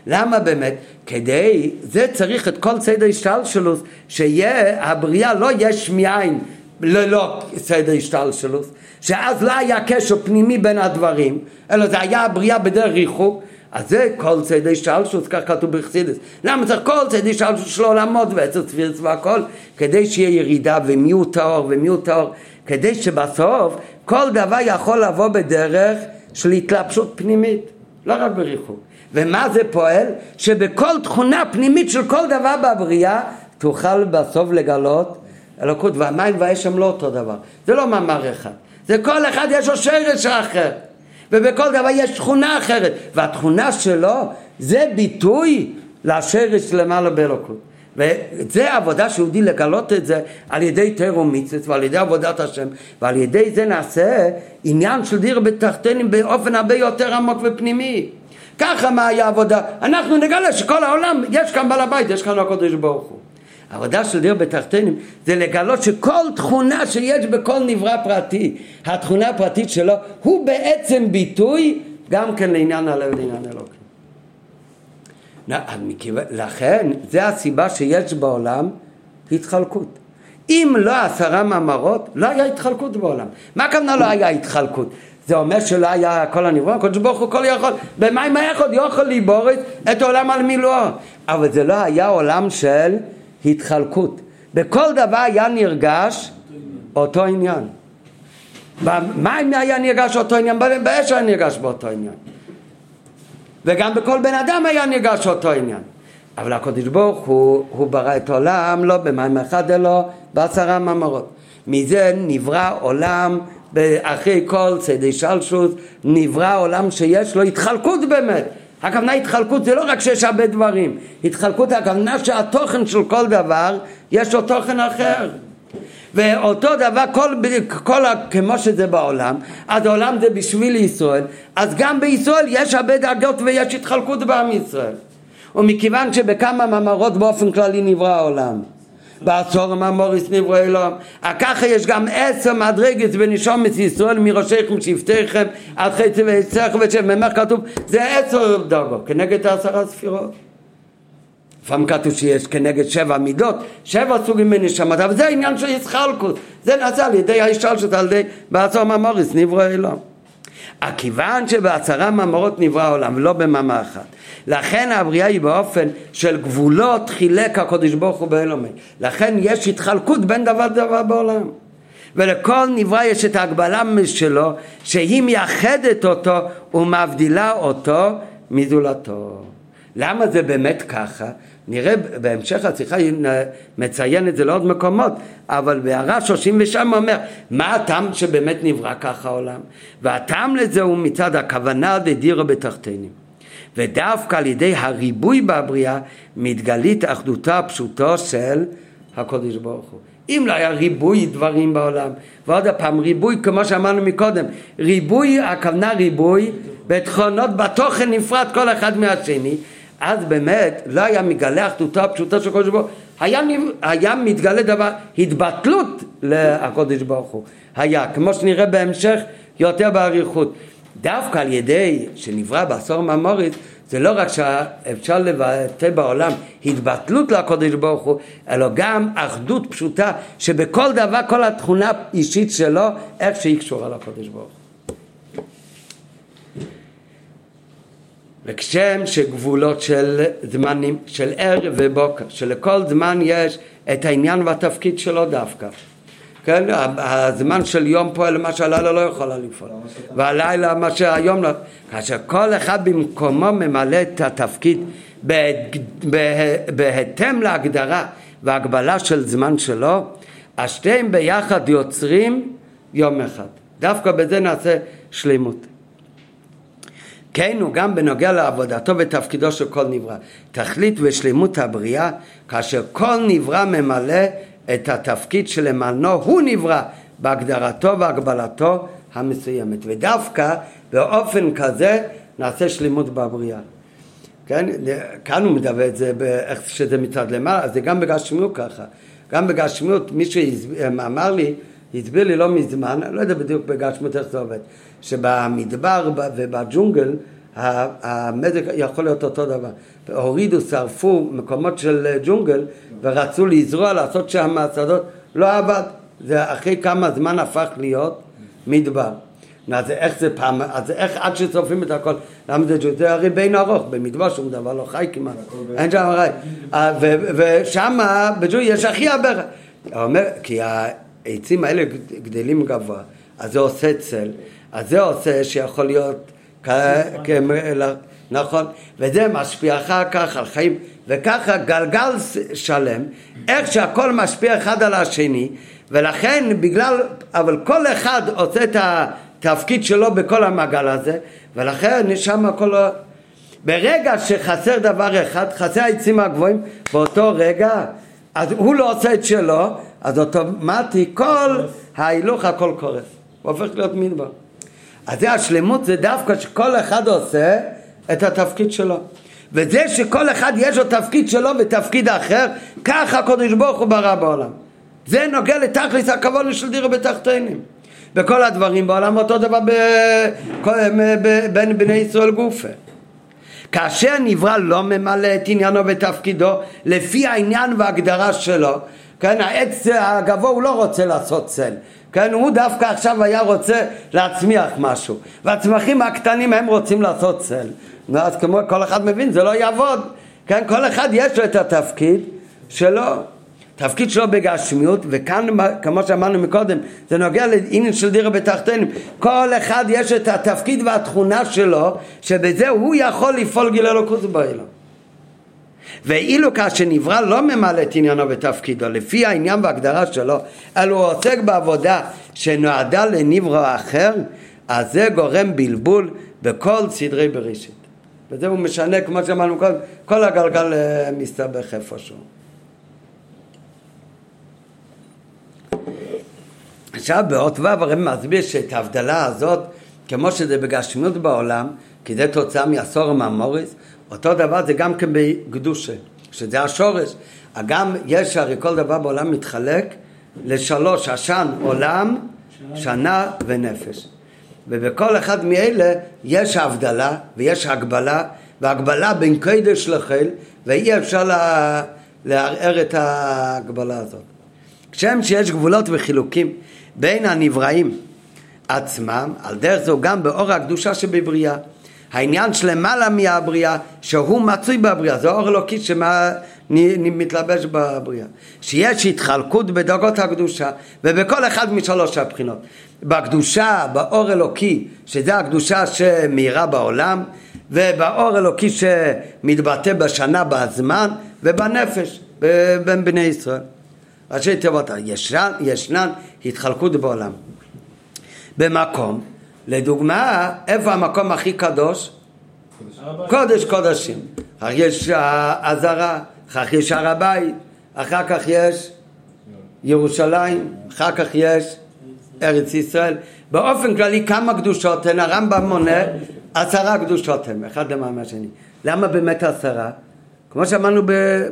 למה באמת? כדי, זה צריך את כל סדר השתלשלוס שיהיה הבריאה לא יש מאין ללא סדר השתלשלוס שאז לא היה קשר פנימי בין הדברים אלא זה היה הבריאה בדרך ריחוק אז זה כל צדי שלשוס, כך כתוב בחסידס. למה צריך כל צדי שלשוס של עולמות ועשר צבירס והכל? כדי שיהיה ירידה ומי הוא טהור ומי הוא טהור, כדי שבסוף כל דבר יכול לבוא בדרך של התלבשות פנימית, לא רק בריחוק. ומה זה פועל? שבכל תכונה פנימית של כל דבר בבריאה תוכל בסוף לגלות אלוקות והמים והאש הם לא אותו דבר. זה לא מאמר אחד. זה כל אחד יש לו שרש אחר. ובכל דבר יש תכונה אחרת, והתכונה שלו זה ביטוי לשרש למעלה באלוקות. וזה עבודה של יהודי לגלות את זה על ידי תירו מצווה ועל ידי עבודת השם ועל ידי זה נעשה עניין של דיר בתחתנים באופן הרבה יותר עמוק ופנימי. ככה מה היה עבודה אנחנו נגלה שכל העולם יש כאן בעל הבית יש כאן הקודש ברוך הוא העבודה של דיר בתחתינים זה לגלות שכל תכונה שיש בכל נברא פרטי, התכונה הפרטית שלו, הוא בעצם ביטוי גם כן לעניין הלב ולעניין אלוקים. לכן, זה הסיבה שיש בעולם התחלקות. אם לא עשרה מאמרות, לא היה התחלקות בעולם. מה הכוונה לא היה התחלקות? זה אומר שלא היה כל הנברא, הקדוש ברוך הוא כל יכול, במים היחוד יכול ליבורת את העולם על מילואו. אבל זה לא היה עולם של התחלקות. בכל דבר היה נרגש אותו עניין. במים היה נרגש אותו עניין, באש היה נרגש באותו עניין. וגם בכל בן אדם היה נרגש אותו עניין. אבל הקדוש ברוך הוא, הוא ברא את העולם לא במים אחד אלא בעשרה מאמרות. מזה נברא עולם אחרי כל צדי שלשוס, נברא עולם שיש לו התחלקות באמת. הכוונה התחלקות זה לא רק שיש הרבה דברים, התחלקות הכוונה שהתוכן של כל דבר יש לו תוכן אחר. ואותו דבר, כל, כל, כמו שזה בעולם, אז העולם זה בשביל ישראל, אז גם בישראל יש הרבה דרגות ויש התחלקות בעם ישראל. ומכיוון שבכמה מאמרות באופן כללי נברא העולם, בעשור הממוריס נברו אלוהים. ככה יש גם עשר מדרגת בנשומת ישראל מראשיכם שבטיכם עד חצי ועצרך ושבמך כתוב זה עשר דרגות כנגד עשרה ספירות. לפעמים כתוב שיש כנגד שבע מידות, שבע סוגים מנשמות, אבל זה העניין של ישחלקוס, זה נעשה על ידי ההשתלשלות, על ידי בעשור ממוריס נברא אלוהים. הכיוון שבעשרה מאמרות נברא העולם ולא במאמר אחד. לכן הבריאה היא באופן של גבולות חילק הקדוש ברוך הוא באלומי לכן יש התחלקות בין דבר לדבר בעולם. ולכל נברא יש את ההגבלה שלו שהיא מייחדת אותו ומבדילה אותו מזולתו. למה זה באמת ככה? נראה בהמשך השיחה מציין את זה לעוד מקומות, אבל בהערה 37 אומר, מה הטעם שבאמת נברא ככה העולם? והטעם לזה הוא מצד הכוונה דדירו בתחתינים. ודווקא על ידי הריבוי בבריאה מתגלית אחדותו הפשוטו של הקודש ברוך הוא. אם לא היה ריבוי דברים בעולם, ועוד פעם ריבוי כמו שאמרנו מקודם, ריבוי, הכוונה ריבוי בתכונות, בתוכן נפרד כל אחד מהשני, אז באמת לא היה מגלה אחדותו הפשוטה של הקודש ברוך הוא, היה, היה מתגלה דבר, התבטלות לקודש ברוך הוא, היה, כמו שנראה בהמשך יותר באריכות. דווקא על ידי שנברא בעשור ממורית, זה לא רק שאפשר לבטא בעולם התבטלות לקודש ברוך הוא, אלא גם אחדות פשוטה, שבכל דבר, כל התכונה האישית שלו, איך שהיא קשורה לקודש ברוך הוא. וכשם שגבולות של זמנים, של ערב ובוקר, שלכל זמן יש את העניין והתפקיד שלו דווקא. כן, הזמן של יום פועל מה שהלילה לא יכולה לפעול, והלילה מה שהיום לא, כאשר כל אחד במקומו ממלא את התפקיד בהתאם להגדרה והגבלה של זמן שלו, השתיהם ביחד יוצרים יום אחד. דווקא בזה נעשה שלמות. כן הוא גם בנוגע לעבודתו ותפקידו של כל נברא. תכלית ושלמות הבריאה, כאשר כל נברא ממלא את התפקיד שלמענו הוא נברא בהגדרתו והגבלתו המסוימת. ודווקא באופן כזה נעשה שלמות בבריאה. כן? כאן הוא מדבר את זה, איך שזה מצד למעלה, זה גם בגשמיות ככה. גם בגשמיות, מישהו אמר לי, הסביר לי לא מזמן, אני לא יודע בדיוק בגשמיות איך זה עובד, שבמדבר ובג'ונגל המזג יכול להיות אותו דבר. הורידו, שרפו מקומות של ג'ונגל ורצו לזרוע, לעשות שם שדות, לא עבד. זה אחרי כמה זמן הפך להיות מדבר. אז איך זה פעם, אז איך עד שצופים את הכל, למה זה ג'ונגל? זה הרי בין ארוך, במדבר שום דבר לא חי כמעט, אין שם חי. אה, ושם בג'ונגל יש הכי הרבה, הוא אומר, כי העצים האלה גדלים גבוה, אז זה עושה צל, אז זה עושה שיכול להיות נכון, וזה משפיע אחר כך על חיים, וככה גלגל שלם, איך שהכל משפיע אחד על השני, ולכן בגלל, אבל כל אחד עושה את התפקיד שלו בכל המעגל הזה, ולכן שם הכל... ברגע שחסר דבר אחד, חסר העצים הגבוהים, באותו רגע, אז הוא לא עושה את שלו, אז אוטומטי כל ההילוך הכל קורס, הוא הופך להיות מדבר. אז זה השלמות זה דווקא שכל אחד עושה את התפקיד שלו. וזה שכל אחד יש לו תפקיד שלו ותפקיד אחר, ככה הקדוש ברוך הוא ברא בעולם. זה נוגע לתכלס הכבוד של דירה בתחתינים. בכל הדברים בעולם אותו דבר בין בני ישראל גופה. כאשר נברא לא ממלא את עניינו ותפקידו לפי העניין וההגדרה שלו, כן, העץ הגבוה הוא לא רוצה לעשות צל, כן, הוא דווקא עכשיו היה רוצה להצמיח משהו, והצמחים הקטנים הם רוצים לעשות צל, ואז כמו כל אחד מבין זה לא יעבוד, כן, כל אחד יש לו את התפקיד שלו, תפקיד שלו בגשמיות, וכאן כמו שאמרנו מקודם, זה נוגע לעניין של דירה בתחתינו, כל אחד יש את התפקיד והתכונה שלו, שבזה הוא יכול לפעול גיל אלוקות באילון. ואילו כאשר נברא לא ממלא את עניינו ותפקידו לפי העניין וההגדרה שלו, אלא הוא עוסק בעבודה שנועדה לנברא אחר, אז זה גורם בלבול בכל סדרי בראשית. וזה הוא משנה, כמו שאמרנו קודם, כל הגלגל אה, מסתבך איפשהו. עכשיו באות ו' הרי מסביר שאת ההבדלה הזאת, כמו שזה בגשמיות בעולם, כי זה תוצאה מעשור הממוריס, אותו דבר זה גם כן בקדושה, שזה השורש. גם יש הרי כל דבר בעולם מתחלק לשלוש, עשן, עולם, שנה ונפש. ובכל אחד מאלה יש הבדלה ויש הגבלה, והגבלה בין קדש לחיל, ואי אפשר לה, לערער את ההגבלה הזאת. כשם שיש גבולות וחילוקים בין הנבראים עצמם, על דרך זו גם באור הקדושה שבבריאה. העניין שלמעלה מהבריאה, שהוא מצוי בבריאה, זה אור אלוקי שמתלבש בבריאה. שיש התחלקות בדרגות הקדושה, ובכל אחד משלוש הבחינות. בקדושה, באור אלוקי, שזה הקדושה שמאירה בעולם, ובאור אלוקי שמתבטא בשנה, בזמן, ובנפש, בין בני ישראל. ראשי תיבות, ישנן התחלקות בעולם. במקום לדוגמה, איפה המקום הכי קדוש? קודש קודשים. אחר יש עזרה, אחר כך יש הר הבית, אחר כך יש ירושלים, אחר כך יש ארץ ישראל. באופן כללי כמה קדושות הן, הרמב"ם מונה עשרה קדושות הן, אחד למעלה מהשני. למה באמת עשרה? כמו שאמרנו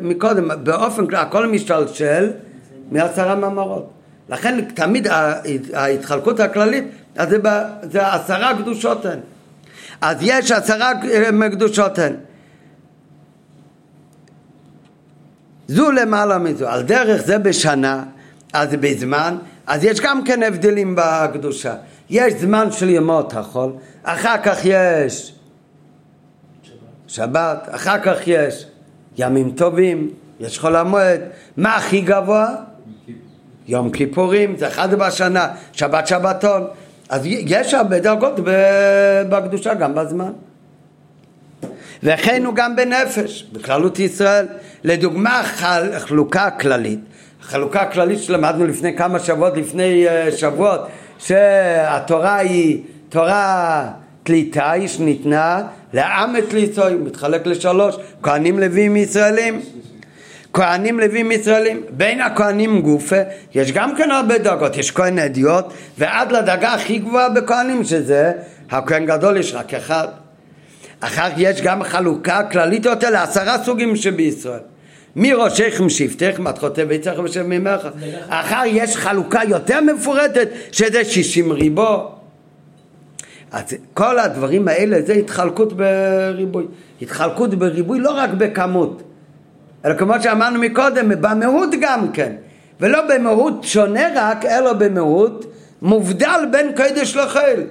מקודם, באופן כללי הכל משתלשל מעשרה מאמרות. לכן תמיד ההתחלקות הכללית אז זה, זה עשרה קדושות הן. אז יש עשרה קדושות הן. זו למעלה מזו. על דרך זה בשנה, אז בזמן, אז יש גם כן הבדלים בקדושה. יש זמן של ימות החול, אחר כך יש שבת, אחר כך יש ימים טובים, יש חול המועד. מה הכי גבוה? יום כיפורים, זה אחד בשנה, שבת שבתון. אז יש הרבה דרגות בקדושה גם בזמן. וכן הוא גם בנפש, בכללות ישראל. לדוגמה, חלוקה כללית, החלוקה הכללית שלמדנו לפני כמה שבועות, לפני uh, שבועות, שהתורה היא תורה תליטה, היא שניתנה לעם את ליצוי, מתחלק לשלוש, כהנים לווים ישראלים. כהנים לווים ישראלים. בין הכהנים גופה יש גם כן הרבה דרגות, יש כהן אדיוט ועד לדרגה הכי גבוהה בכהנים שזה הכהן גדול יש רק אחד. אחר יש גם חלוקה כללית יותר לעשרה סוגים שבישראל. מראשיכם שבטך, מתחותי ביצחם ושם ממך. אחר יש חלוקה יותר מפורטת שזה שישים ריבו. אז כל הדברים האלה זה התחלקות בריבוי. התחלקות בריבוי לא רק בכמות, אלא כמו שאמרנו מקודם, במהות גם כן. ולא במהות שונה רק, אלא במהות מובדל בין קודש לחיל.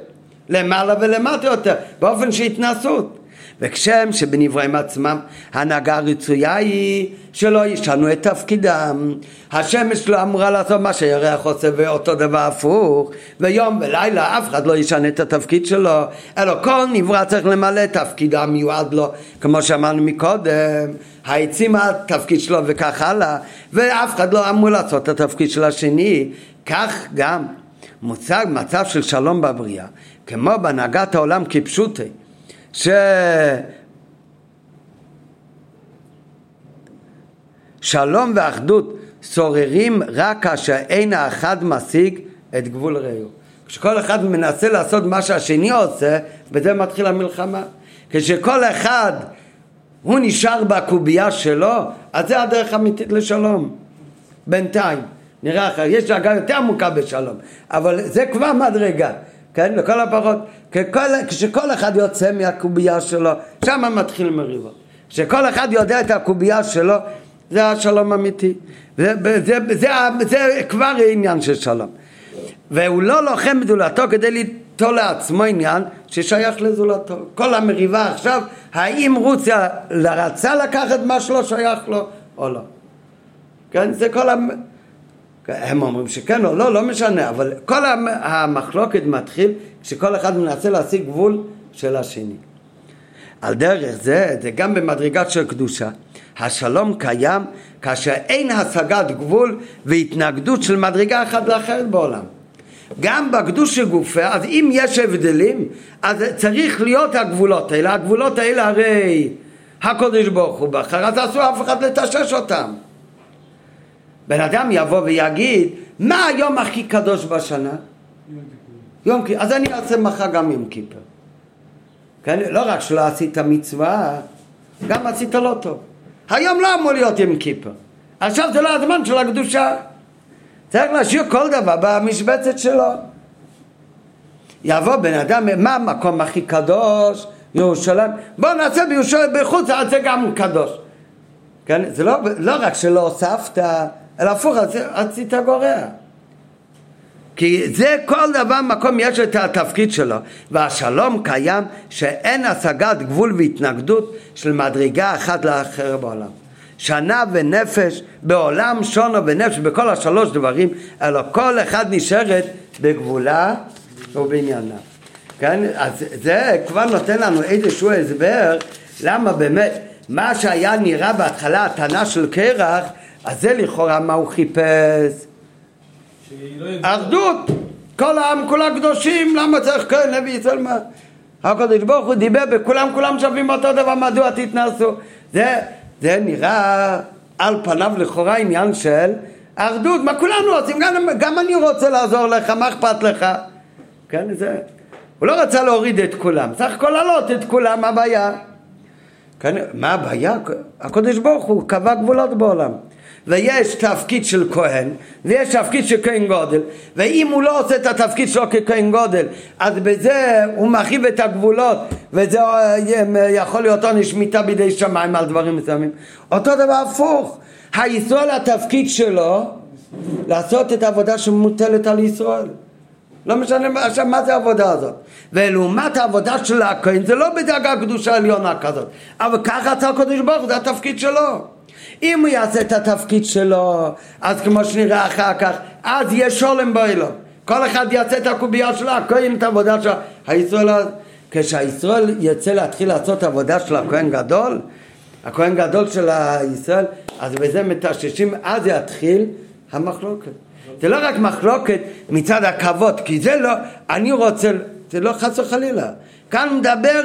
למעלה ולמטה יותר, באופן של התנסות. וכשם שבנברואים עצמם ההנהגה הרצויה היא שלא ישנו את תפקידם. השמש לא אמורה לעשות מה שהירח עושה ואותו דבר הפוך, ויום ולילה אף אחד לא ישנה את התפקיד שלו, אלא כל נברא צריך למלא את תפקידו המיועד לו, כמו שאמרנו מקודם, העצים התפקיד שלו וכך הלאה, ואף אחד לא אמור לעשות את התפקיד של השני, כך גם מוצג מצב של שלום בבריאה, כמו בהנהגת העולם כפשוטי. ש... שלום ואחדות שוררים רק כאשר אין האחד משיג את גבול רעהו. כשכל אחד מנסה לעשות מה שהשני עושה, בזה מתחילה המלחמה. כשכל אחד הוא נשאר בקובייה שלו, אז זה הדרך האמיתית לשלום. בינתיים. נראה אחר, יש דרגה יותר עמוקה בשלום, אבל זה כבר מדרגה. כן? לכל הפחות, ככל, כשכל אחד יוצא מהקובייה שלו, שם מתחיל מריבה. כשכל אחד יודע את הקובייה שלו, זה השלום האמיתי. זה, זה, זה, זה, זה כבר עניין של שלום. והוא לא לוחם בזולתו כדי ליטול לעצמו עניין ששייך לזולתו. כל המריבה עכשיו, האם רוסיה רצה לקחת מה שלא שייך לו או לא. כן? זה כל המ... הם אומרים שכן או לא, לא משנה, אבל כל המחלוקת מתחיל כשכל אחד מנסה להשיג גבול של השני. על דרך זה, זה גם במדרגת של קדושה. השלום קיים כאשר אין השגת גבול והתנגדות של מדרגה אחת לאחרת בעולם. גם בקדוש גופה, אז אם יש הבדלים, אז צריך להיות הגבולות האלה. הגבולות האלה הרי הקודש ברוך הוא בחר, אז אסור אף אחד לטשש אותם. בן אדם יבוא ויגיד, מה היום הכי קדוש בשנה? יום כיפור. אז אני אעשה מחר גם יום כיפר. כן? לא רק שלא עשית מצווה, גם עשית לא טוב. היום לא אמור להיות יום כיפר. עכשיו זה לא הזמן של הקדושה. צריך להשאיר כל דבר במשבצת שלו. יבוא בן אדם, מה המקום הכי קדוש? ירושלים. בוא נעשה בירושלים, בחוץ, אז זה גם קדוש. כן? זה לא, לא רק שלא הוספת, אלא הפוך, עשית גורע. כי זה כל דבר מקום יש את התפקיד שלו והשלום קיים שאין השגת גבול והתנגדות של מדרגה אחת לאחר בעולם שנה ונפש בעולם שונו ונפש בכל השלוש דברים אלא כל אחד נשארת בגבולה ובעניינה כן? אז זה כבר נותן לנו איזשהו הסבר למה באמת מה שהיה נראה בהתחלה הטענה של קרח אז זה לכאורה מה הוא חיפש? אחדות. כל העם כולם קדושים, למה צריך כהן נביא ישראל מה? הקדוש ברוך הוא דיבר בכולם, כולם שווים אותו דבר, מדוע תתנסו? זה, זה נראה על פניו לכאורה עניין של אחדות, מה כולנו רוצים, גם, גם אני רוצה לעזור לך, מה אכפת לך? כן, זה... הוא לא רצה להוריד את כולם, סך הכל להעלות את כולם, מה הבעיה? כן, מה הבעיה? הקדוש ברוך הוא קבע גבולות בעולם. ויש תפקיד של כהן ויש תפקיד של כהן גודל ואם הוא לא עושה את התפקיד שלו ככהן גודל אז בזה הוא מרחיב את הגבולות וזה אה, יכול להיות עונש מיתה בידי שמיים על דברים מסוימים. אותו דבר הפוך הישראל התפקיד שלו לעשות את העבודה שמוטלת על ישראל. לא משנה עכשיו מה זה העבודה הזאת? ולעומת העבודה של הכהן זה לא בדרגה קדושה עליונה כזאת. אבל ככה רצה הקדוש ברוך הוא זה התפקיד שלו אם הוא יעשה את התפקיד שלו, אז כמו שנראה אחר כך, אז יהיה שולם באילו. כל אחד יעשה את הקובייה שלו, הכהן את העבודה שלו. הישראל, כשהישראל יצא להתחיל לעשות עבודה של הכהן גדול, הכהן גדול של הישראל, אז בזה מטששים, אז יתחיל המחלוקת. זה לא רק מחלוקת מצד הכבוד, כי זה לא, אני רוצה, זה לא חס וחלילה. כאן מדבר,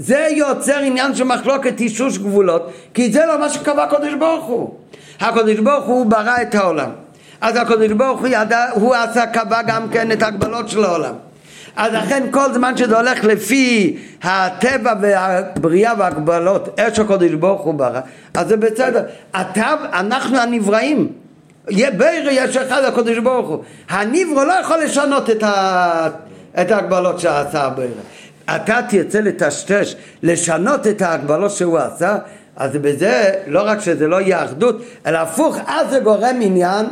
זה יוצר עניין של מחלוקת אישוש גבולות, כי זה לא מה שקבע הקדוש ברוך הוא. הקדוש ברוך הוא ברא את העולם. אז הקדוש ברוך הוא ידע, הוא עשה, קבע גם כן את ההגבלות של העולם. אז לכן כל זמן שזה הולך לפי הטבע והבריאה וההגבלות, איך שהקדוש ברוך הוא ברא, אז זה בסדר. אתה, אנחנו הנבראים. בעיר יש אחד הקדוש ברוך הוא. הנברו לא יכול לשנות את, ה, את ההגבלות שעשה בעיר. אתה תרצה לטשטש, לשנות את ההגבלות שהוא עשה, אז בזה לא רק שזה לא יהיה אחדות, אלא הפוך, אז זה גורם עניין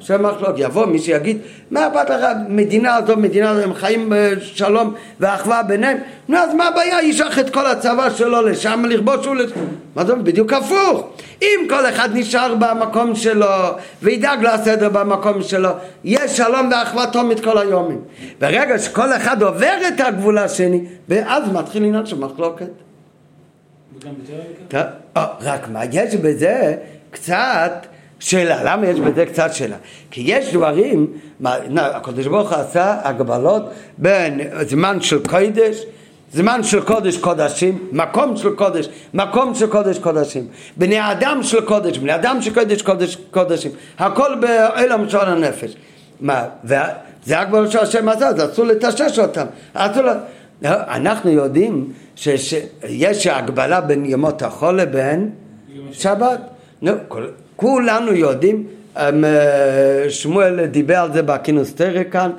של מחלוק. יבוא מי שיגיד, מה אכפת לך, מדינה הזו, מדינה הזו, הם חיים בשלום ואחווה ביניהם, נו אז מה הבעיה, ישח את כל הצבא שלו לשם, לכבוש הוא. מה זה בדיוק הפוך. אם כל אחד נשאר במקום שלו וידאג לסדר במקום שלו, יש שלום ואחווה תומית כל היומים. ברגע שכל אחד עובר את הגבול השני, ואז מתחיל עניין של מחלוקת. אה, רק מה, יש בזה קצת שאלה, למה יש בזה קצת שאלה? כי יש דברים, הקדוש ברוך הוא עשה הגבלות בין זמן של קודש זמן של קודש קודשים, מקום של קודש, מקום של קודש קודשים, בני אדם של קודש, בני אדם של קודש קודש קודשים, הכל בעולם של הנפש. מה, וזה הגבלות של השם הזה, אז אסור לטשש אותם, אסור לא, אנחנו יודעים שיש הגבלה בין ימות החול לבין שבת. נו, כולנו יודעים, אמ, שמואל דיבר על זה בכינוס תרא כאן,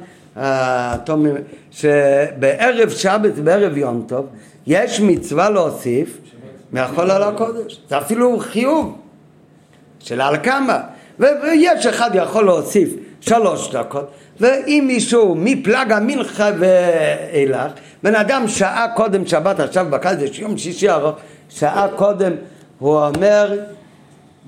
שבערב שבת, בערב יום טוב, יש מצווה להוסיף מהחול על הקודש. זה אפילו חיוב של על כמה. ויש אחד יכול להוסיף שלוש דקות, ואם מישהו מפלג המלכה ואילך, בן אדם שעה קודם שבת עכשיו בקיץ, יום שישי ארוך, שעה קודם הוא אומר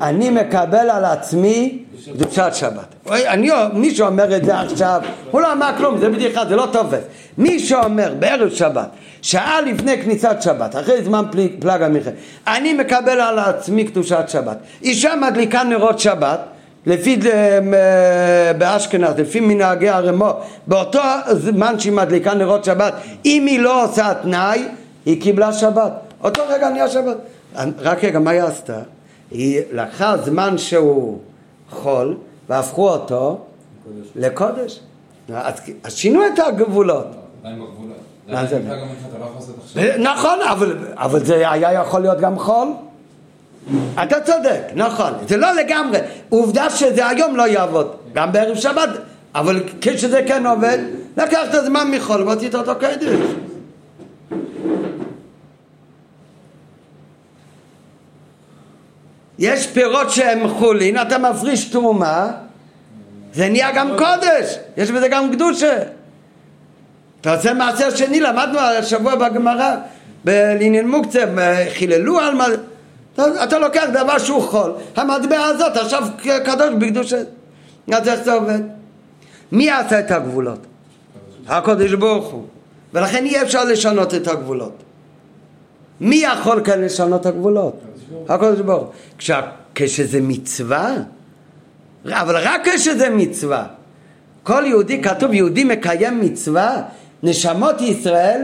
אני מקבל על עצמי קדושת שבת. אני, מי שאומר את זה עכשיו, הוא לא אמר כלום, זה בדיחה, זה לא תופס. מי שאומר בערב שבת, שעה לפני כניסת שבת, אחרי זמן פלג המלכה, אני מקבל על עצמי קדושת שבת. אישה מדליקה נרות שבת, לפי אה, באשכנז, לפי מנהגי הרמו, באותו זמן שהיא מדליקה נרות שבת, אם היא לא עושה תנאי, היא קיבלה שבת. אותו רגע נהיה שבת. רק רגע, מה היא עשתה? היא לקחה זמן שהוא חול והפכו אותו לקודש. אז, שינו את הגבולות. נכון, אבל זה היה יכול להיות גם חול. אתה צודק, נכון, זה לא לגמרי. עובדה שזה היום לא יעבוד, גם בערב שבת, אבל כשזה כן עובד, לקח את הזמן מחול ועשית אותו קדש. יש פירות שהם חולין, אתה מפריש תרומה, זה נהיה גם קודש, יש בזה גם קדושה. אתה רוצה מעשר שני, למדנו השבוע בגמרא, בעניין מוקצה, חיללו על מה... אתה, אתה לוקח דבר שהוא חול, המטבע הזאת עכשיו קדוש בקדושה. אז איך זה עובד? מי עשה את הגבולות? הקודש ברוך הוא. ולכן אי אפשר לשנות את הגבולות. מי יכול כאן לשנות את הגבולות? הקודש ברוך הוא. כשזה מצווה, אבל רק כשזה מצווה. כל יהודי, כתוב יהודי מקיים מצווה, נשמות ישראל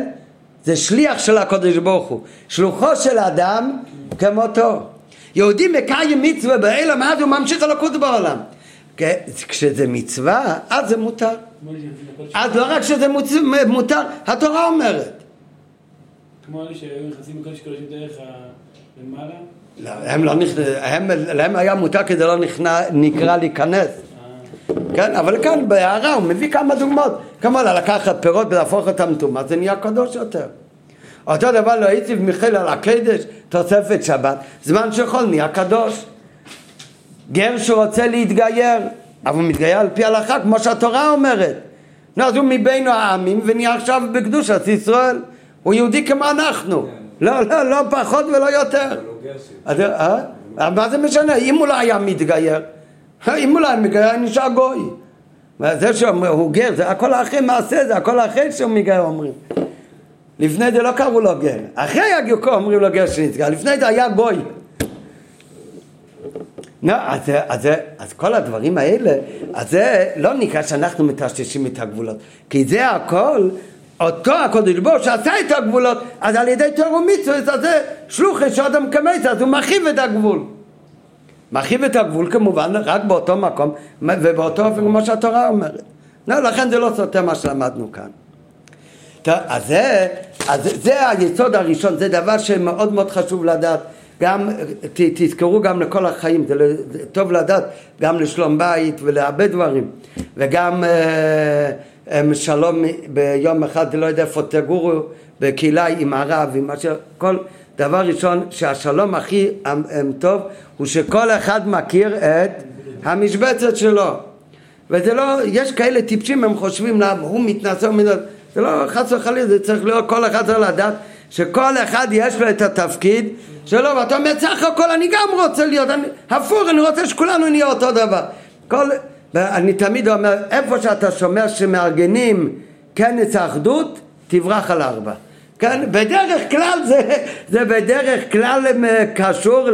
זה שליח של הקודש ברוך הוא. שלוחו של אדם כמותו. יהודי מקיים מצווה באילם, אז הוא ממשיך הלקות בעולם. כשזה מצווה, אז זה מותר. אז לא רק שזה מותר, התורה אומרת. כמו אלה שהיו נכנסים בקודש קודשים דרך למעלה? לא, הם לא להם היה מותר כדי לא נקרא להיכנס. כן, אבל כאן בהערה הוא מביא כמה דוגמאות. כמו לקחת פירות ולהפוך אותם טומאה, זה נהיה קדוש יותר. אותו דבר לא הייתי מיכאל על הקדש, תוספת שבת, זמן שחול נהיה קדוש. גר שרוצה להתגייר, אבל הוא מתגייר על פי הלכה כמו שהתורה אומרת. נו, אז הוא מבינו העמים ונהיה עכשיו בקדושת ישראל. הוא יהודי כמו אנחנו. לא, לא, לא פחות ולא יותר. אה? מה זה משנה? אם הוא לא היה מתגייר, אם הוא לא היה מתגייר, נשאר גוי. זה שהוא גר, זה הכל אחרי מעשה, זה הכל אחרי שהוא מתגייר אומרים. לפני זה לא קראו לו גר, אחרי הגיוקו אומרים לו גר שנתגר, לפני זה היה גוי. לא, אז, אז, אז כל הדברים האלה, אז זה לא נקרא שאנחנו מטשטשים את הגבולות, כי זה הכל, אותו הקודש ברוך שעשה את הגבולות, אז על ידי תור ומצוות, אז זה שלוחי שאדם כמייס, אז הוא מרחיב את הגבול. מרחיב את הגבול כמובן רק באותו מקום ובאותו אופן כמו שהתורה אומרת. לא, לכן זה לא סותר מה שלמדנו כאן. טוב, אז זה, אז זה היסוד הראשון, זה דבר שמאוד מאוד חשוב לדעת. גם, ת, תזכרו גם לכל החיים, זה, זה טוב לדעת גם לשלום בית ולהרבה דברים. וגם אה, אה, שלום ביום אחד, לא יודע איפה תגורו, בקהילה עם הרב, עם משהו, כל דבר ראשון שהשלום הכי טוב הוא שכל אחד מכיר את המשבצת שלו. וזה לא, יש כאלה טיפשים, הם חושבים למה הוא מתנשא, זה לא חס וחלילה, זה צריך להיות, כל אחד צריך לדעת שכל אחד יש לו את התפקיד שלו, ואתה אומר, סך הכל אני גם רוצה להיות, אני, הפוך, אני רוצה שכולנו נהיה אותו דבר. כל, ואני תמיד אומר, איפה שאתה שומע שמארגנים כנס האחדות, תברח על ארבע. כן, בדרך כלל זה, זה בדרך כלל קשור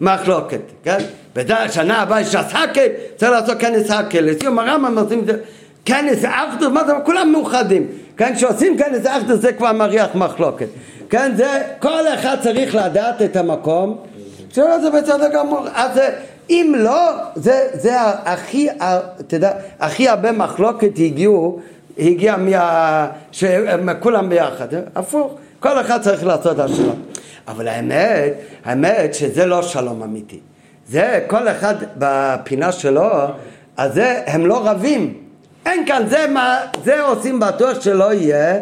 למחלוקת, כן? בשנה הבאה יש הסקל, צריך לעשות כנס הקל. לסיום הרמב"ם עושים את זה, כנס אחדות, מה זה, כולם מאוחדים. כן, כשעושים כנס אחדות זה כבר מריח מחלוקת. כן, זה, כל אחד צריך לדעת את המקום שלא זה בסדר גמור. אז אם לא, זה, זה הכי, יודע, הכי הרבה מחלוקת הגיעו הגיע מה... שכולם ביחד, הפוך, כל אחד צריך לעשות את השלום. אבל האמת, האמת שזה לא שלום אמיתי. זה כל אחד בפינה שלו, אז זה, הם לא רבים. אין כאן, זה, מה, זה עושים בטוח שלא יהיה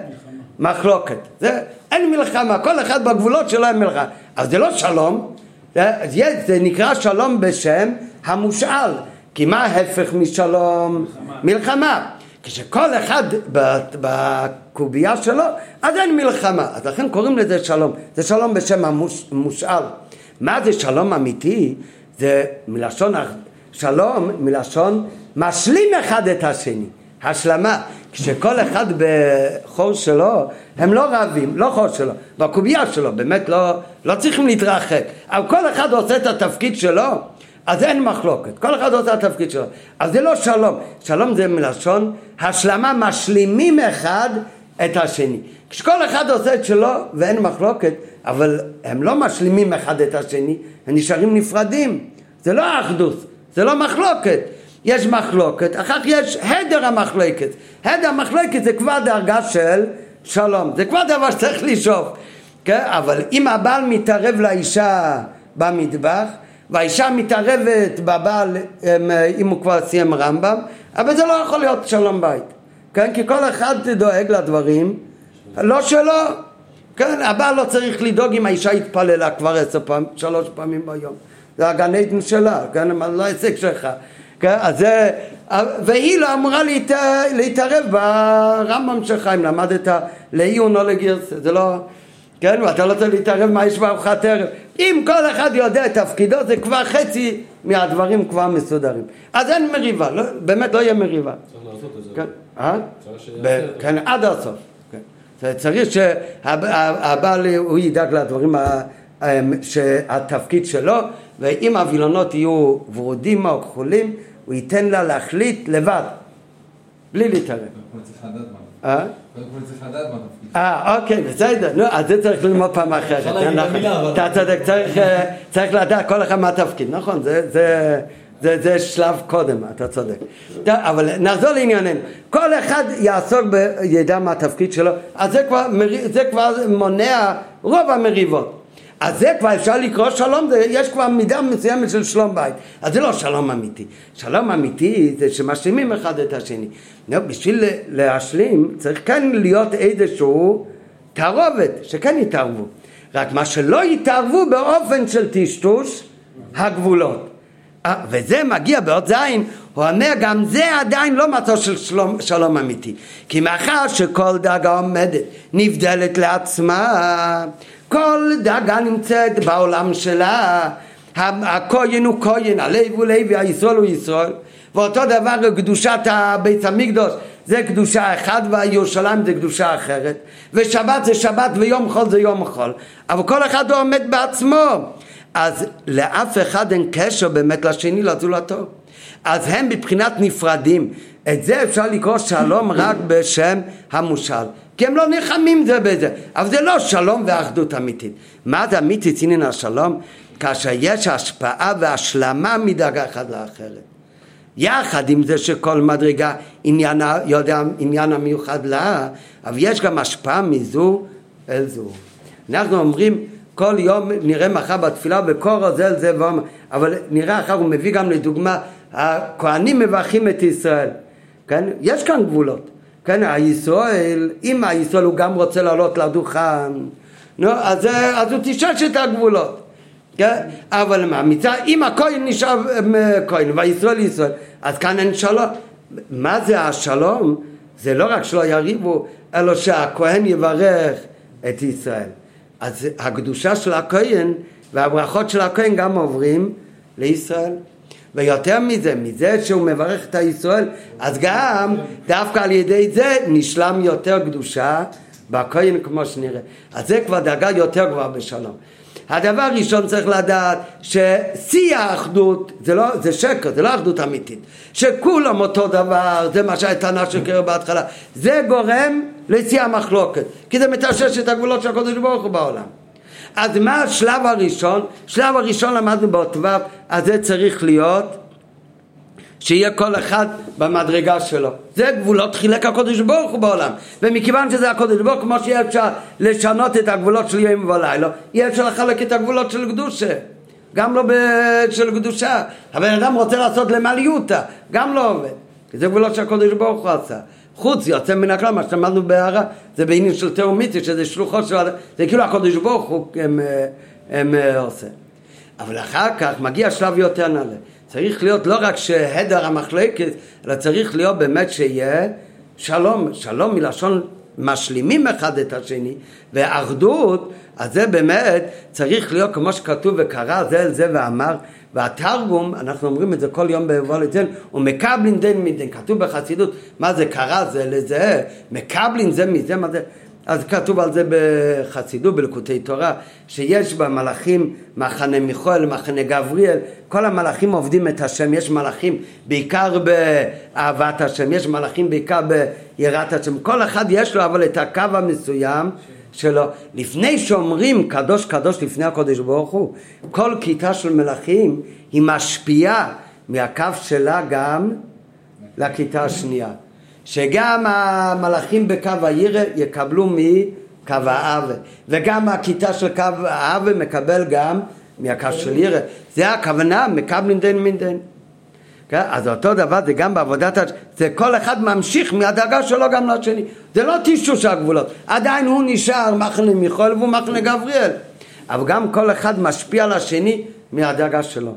מחלוקת. זה, אין מלחמה, כל אחד בגבולות שלו אין מלחמה. אז זה לא שלום, זה, זה נקרא שלום בשם המושאל. כי מה ההפך משלום? מלחמה. מלחמה. כשכל אחד בקובייה שלו, אז אין מלחמה. אז לכן קוראים לזה שלום. זה שלום בשם המושאל. מה זה שלום אמיתי? זה מלשון שלום, מלשון משלים אחד את השני. השלמה. כשכל אחד בחור שלו, הם לא רבים, לא חור שלו, בקובייה שלו, באמת לא, לא צריכים להתרחק. אבל כל אחד עושה את התפקיד שלו. אז אין מחלוקת, כל אחד עושה את התפקיד שלו. אז זה לא שלום, שלום זה מלשון השלמה, משלימים אחד את השני. כשכל אחד עושה את שלו ואין מחלוקת, אבל הם לא משלימים אחד את השני, הם נשארים נפרדים. זה לא אחדות, זה לא מחלוקת. יש מחלוקת, אחר כך יש הדר המחלוקת. הדר המחלוקת זה כבר דרגה של שלום, זה כבר דבר שצריך לשאוף. כן? אבל אם הבעל מתערב לאישה במטבח, והאישה מתערבת בבעל אם הוא כבר סיים רמב"ם, אבל זה לא יכול להיות שלום בית, כן? כי כל אחד דואג לדברים, לא שלו, כן? הבעל לא צריך לדאוג אם האישה התפללה כבר עשר פעמים, שלוש פעמים ביום, זה הגן עדן שלה, כן? לא הישג שלך, כן? אז זה, והיא לא אמורה להת... להתערב ברמב"ם שלך אם למדת לעיון או לגרסה, זה לא... כן, ואתה לא צריך להתערב מה יש בארוחת ערב. אם כל אחד יודע את תפקידו, זה כבר חצי מהדברים כבר מסודרים. אז אין מריבה, לא, באמת לא יהיה מריבה. צריך לעשות את זה. כן, אה? כן, עד הסוף. כן. צריך שהבעל הוא ידאג לדברים, שהתפקיד שלו, ואם הווילונות יהיו ורודים או כחולים, הוא ייתן לה להחליט לבד, בלי להתערב. אה? אוקיי, בסדר, נו, אז זה צריך ללמוד פעם אחרת. אבל... אתה צודק, אה, צריך לדעת כל אחד מה התפקיד, נכון, זה... זה, שלב קודם, אתה צודק. אבל נחזור לענייננו. כל אחד יעסוק, ידע מה התפקיד שלו, אז זה כבר, זה כבר מונע רוב המריבות. אז זה כבר אפשר לקרוא שלום, זה, יש כבר מידה מסוימת של שלום בית. אז זה לא שלום אמיתי. שלום אמיתי זה שמשלימים אחד את השני. לא, בשביל להשלים צריך כן להיות איזשהו תערובת, שכן יתערבו. רק מה שלא יתערבו באופן של טשטוש הגבולות. אה, וזה מגיע בעוד זין, הוא אומר גם זה עדיין לא מצוא של שלום, שלום אמיתי. כי מאחר שכל דאגה עומדת נבדלת לעצמה, כל דאגה נמצאת בעולם שלה, הכהן הוא כהן, הלוי הוא לוי, הישראל הוא ישראל, ואותו דבר קדושת בית המקדוש זה קדושה אחת והירושלים זה קדושה אחרת ושבת זה שבת ויום חול זה יום חול אבל כל אחד עומד בעצמו אז לאף אחד אין קשר באמת לשני לזולתו. אז הם מבחינת נפרדים. את זה אפשר לקרוא שלום רק בשם המושל. כי הם לא נלחמים זה בזה. אבל זה לא שלום ואחדות אמיתית. מה זה אמיתית עניין השלום? כאשר יש השפעה והשלמה מדרגה אחת לאחרת. יחד עם זה שכל מדרגה עניין, יודע עניין המיוחד לה, אבל יש גם השפעה מזו אל זו. אנחנו אומרים כל יום נראה מחר בתפילה בקור זה זה ואומר, אבל נראה אחר הוא מביא גם לדוגמה הכהנים מברכים את ישראל, כן? יש כאן גבולות, כן? הישראל, אם הישראל הוא גם רוצה לעלות לדוכן, נו, אז, אז הוא תשש את הגבולות כן? אבל מה, מצד, אם הכהן נשאר כהן והישראל ישראל, אז כאן אין שלום. מה זה השלום? זה לא רק שלא יריבו, אלא שהכהן יברך את ישראל. אז הקדושה של הכהן והברכות של הכהן גם עוברים לישראל. ויותר מזה, מזה שהוא מברך את הישראל, אז גם דווקא על ידי זה נשלם יותר קדושה בכהן כמו שנראה. אז זה כבר דרגה יותר גבוהה בשלום. הדבר הראשון צריך לדעת ששיא האחדות זה, לא, זה שקר, זה לא אחדות אמיתית. שכולם אותו דבר, זה מה שהטענה שקרה בהתחלה. זה גורם לשיא המחלוקת, כי זה מטשש את הגבולות של הקודש ברוך הוא בעולם. אז מה השלב הראשון? שלב הראשון למדנו באות ו', אז זה צריך להיות שיהיה כל אחד במדרגה שלו. זה גבולות חילק הקודש ברוך הוא בעולם. ומכיוון שזה הקודש ברוך הוא, כמו שיהיה אפשר לשנות את הגבולות של יום ולילה, יהיה אפשר לחלק את הגבולות של קדושה. גם לא של קדושה. הבן אדם רוצה לעשות למעליותה, גם לא עובד. זה גבולות שהקודש ברוך הוא עשה. חוץ יוצא מן הכלל, מה שלמדנו בהערה, זה בעניין של תאומיתי, שזה שלוחות של... זה כאילו הקודש ברוך הוא הם, הם, הם עושה. אבל אחר כך מגיע שלב יותר נעלה. צריך להיות לא רק שהדר המחלקת, אלא צריך להיות באמת שיהיה שלום, שלום מלשון משלימים אחד את השני, ואחדות, אז זה באמת צריך להיות כמו שכתוב וקרא זה אל זה ואמר, והתרגום, אנחנו אומרים את זה כל יום בוולטן, הוא מקבלין דין מדין, כתוב בחסידות, מה זה קרא זה לזה, מקבלין זה מזה, מה זה, אז כתוב על זה בחסידות, בלקוטי תורה, שיש במלאכים מחנה מיכואל, מחנה גבריאל, כל המלאכים עובדים את השם, יש מלאכים בעיקר באהבת השם, יש מלאכים בעיקר ביראת השם, כל אחד יש לו אבל את הקו המסוים שלו. לפני שאומרים קדוש קדוש לפני הקודש ברוך הוא, כל כיתה של מלאכים היא משפיעה מהקו שלה גם לכיתה השנייה. שגם המלאכים בקו העיר יקבלו מקו האווה, וגם הכיתה של קו האווה מקבל גם מהקו של עיר. זה הכוונה, מקבלין דין מן דין. כן? אז אותו דבר זה גם בעבודת, זה כל אחד ממשיך מהדאגה שלו גם לשני. זה לא טישוש הגבולות, עדיין הוא נשאר מחנה מיכול והוא מחנה גבריאל. אבל גם כל אחד משפיע על השני מהדאגה שלו.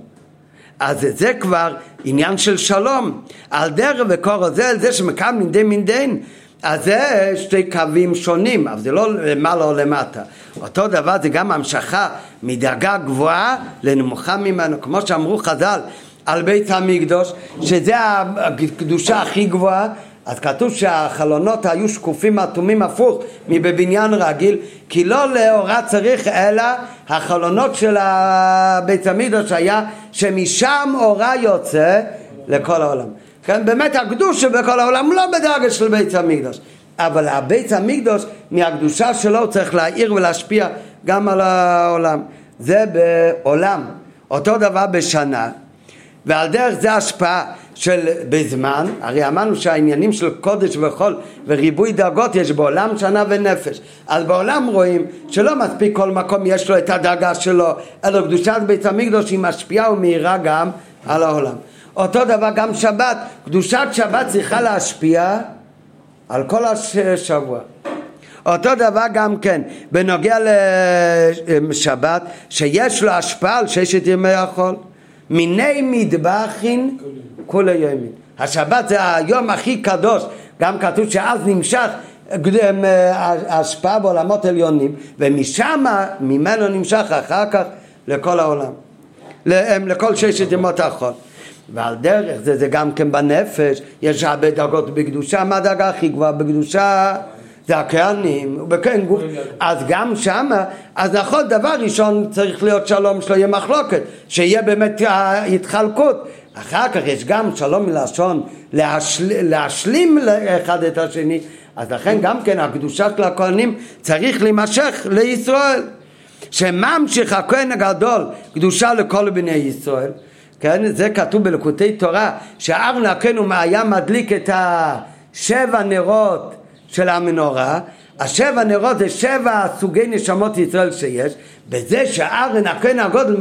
אז זה כבר עניין של שלום. על דרך וקור זה, זה שמקבלים דין מן דין, אז זה שתי קווים שונים, אבל זה לא למעלה או למטה. אותו דבר זה גם המשכה מדרגה גבוהה לנמוכה ממנו, כמו שאמרו חז"ל על בית המקדוש, שזה הקדושה הכי גבוהה, אז כתוב שהחלונות היו שקופים אטומים הפוך מבבניין רגיל כי לא לאורה צריך אלא החלונות של בית המקדוש היה שמשם אורה יוצא לכל העולם. כן, באמת הקדוש שבכל העולם לא בדרגה של בית המקדוש אבל הבית המקדוש מהקדושה שלו צריך להעיר ולהשפיע גם על העולם. זה בעולם. אותו דבר בשנה ועל דרך זה השפעה של בזמן, הרי אמרנו שהעניינים של קודש וחול וריבוי דרגות יש בעולם שנה ונפש. אז בעולם רואים שלא מספיק כל מקום יש לו את הדרגה שלו אלא קדושת בית המקדוש היא משפיעה ומאירה גם על העולם. אותו דבר גם שבת, קדושת שבת צריכה להשפיע על כל השבוע. אותו דבר גם כן בנוגע לשבת שיש לו השפעה על ששת ימי החול מיני מטבחין כל הימים. השבת זה היום הכי קדוש, גם כתוב שאז נמשך השפעה בעולמות עליונים, ומשם, ממנו נמשך אחר כך לכל העולם, לכל ששת ימות החול. ועל דרך זה, זה גם כן בנפש, יש הרבה דרגות בקדושה, מה הדרגה הכי גבוהה בקדושה? זה הכהנים, ובכהן גוף, אז גם שמה, אז נכון, דבר ראשון צריך להיות שלום, שלא יהיה מחלוקת, שיהיה באמת ההתחלקות. אחר כך יש גם שלום מלשון להשל... להשלים אחד את השני, אז לכן גם כן הקדושה של הכהנים צריך להימשך לישראל. שממשיך הכהן הגדול קדושה לכל בני ישראל, כן? זה כתוב בלקוטי תורה, שארון הכהן היה מדליק את השבע נרות של המנורה, השבע נרות זה שבע סוגי נשמות ישראל שיש, בזה שארון הכהן הגודל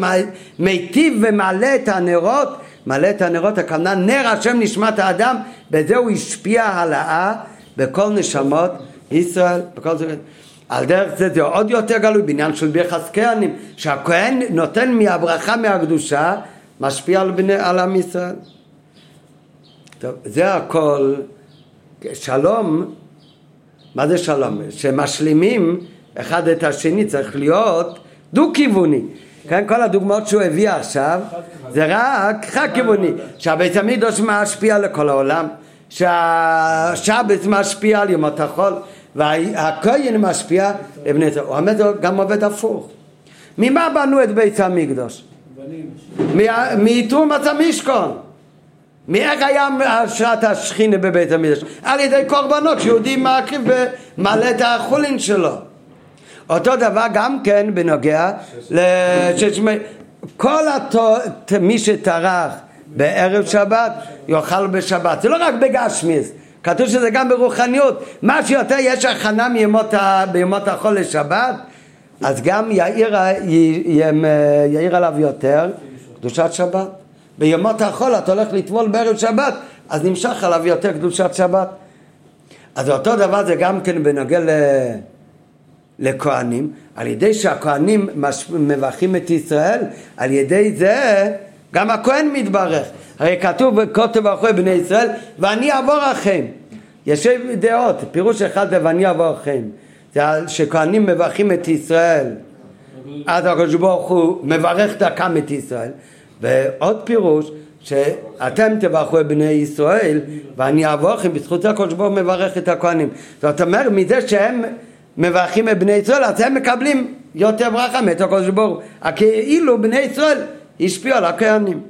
מיטיב ומעלה את הנרות, מעלה את הנרות, הכוונה נר השם נשמת האדם, בזה הוא השפיע העלאה בכל נשמות ישראל, בכל זה... על דרך זה זה עוד יותר גלוי בעניין של ביחס כהנים, שהכהן נותן מהברכה מהקדושה, משפיע על, בני, על עם ישראל. טוב, זה הכל, שלום, מה זה שלום? שמשלימים אחד את השני, צריך להיות דו-כיווני. כן, כל הדוגמאות שהוא הביא עכשיו זה רק חד-כיווני, שהבית המקדוש משפיע לכל העולם, שהשבת משפיע על ימות החול, והכהן משפיע לבני ישראל. הוא עומד גם עובד הפוך. ממה בנו את בית המקדוש? מתרומת המשכון. מאיך היה השראת השכינה בבית המקדוש? על ידי קורבנות שיהודי מקריב ומעלה את החולין שלו. אותו דבר גם כן בנוגע לששמי... כל התו... מי שטרח בערב שבת יאכל בשבת. זה לא רק בגשמיס. כתוב שזה גם ברוחניות. מה שיותר יש הכנה מימות ה... בימות החול לשבת, אז גם יאיר, יאיר עליו יותר קדושת שבת. בימות החול אתה הולך לטבול בערב שבת, אז נמשך עליו יותר קדושת שבת. אז אותו דבר זה גם כן בנוגע ל... לכהנים, על ידי שהכהנים מש... מברכים את ישראל, על ידי זה גם הכהן מתברך. הרי כתוב בכותב אחרי בני ישראל, ואני אעבור לכם. יש דעות, פירוש אחד זה ואני אעבור לכם. זה שכהנים מברכים את ישראל, אז הקדוש ברוך הוא מברך דרכם את ישראל. ועוד פירוש, שאתם תברכו את בני ישראל ואני אעבור לכם, בזכות זה הקדוש ברוך הוא מברך את הכהנים. זאת אומרת, מזה שהם מברכים את בני ישראל, אז הם מקבלים יותר ברכה מאת הקדוש ברוך הוא. כאילו בני ישראל השפיעו על הכהנים.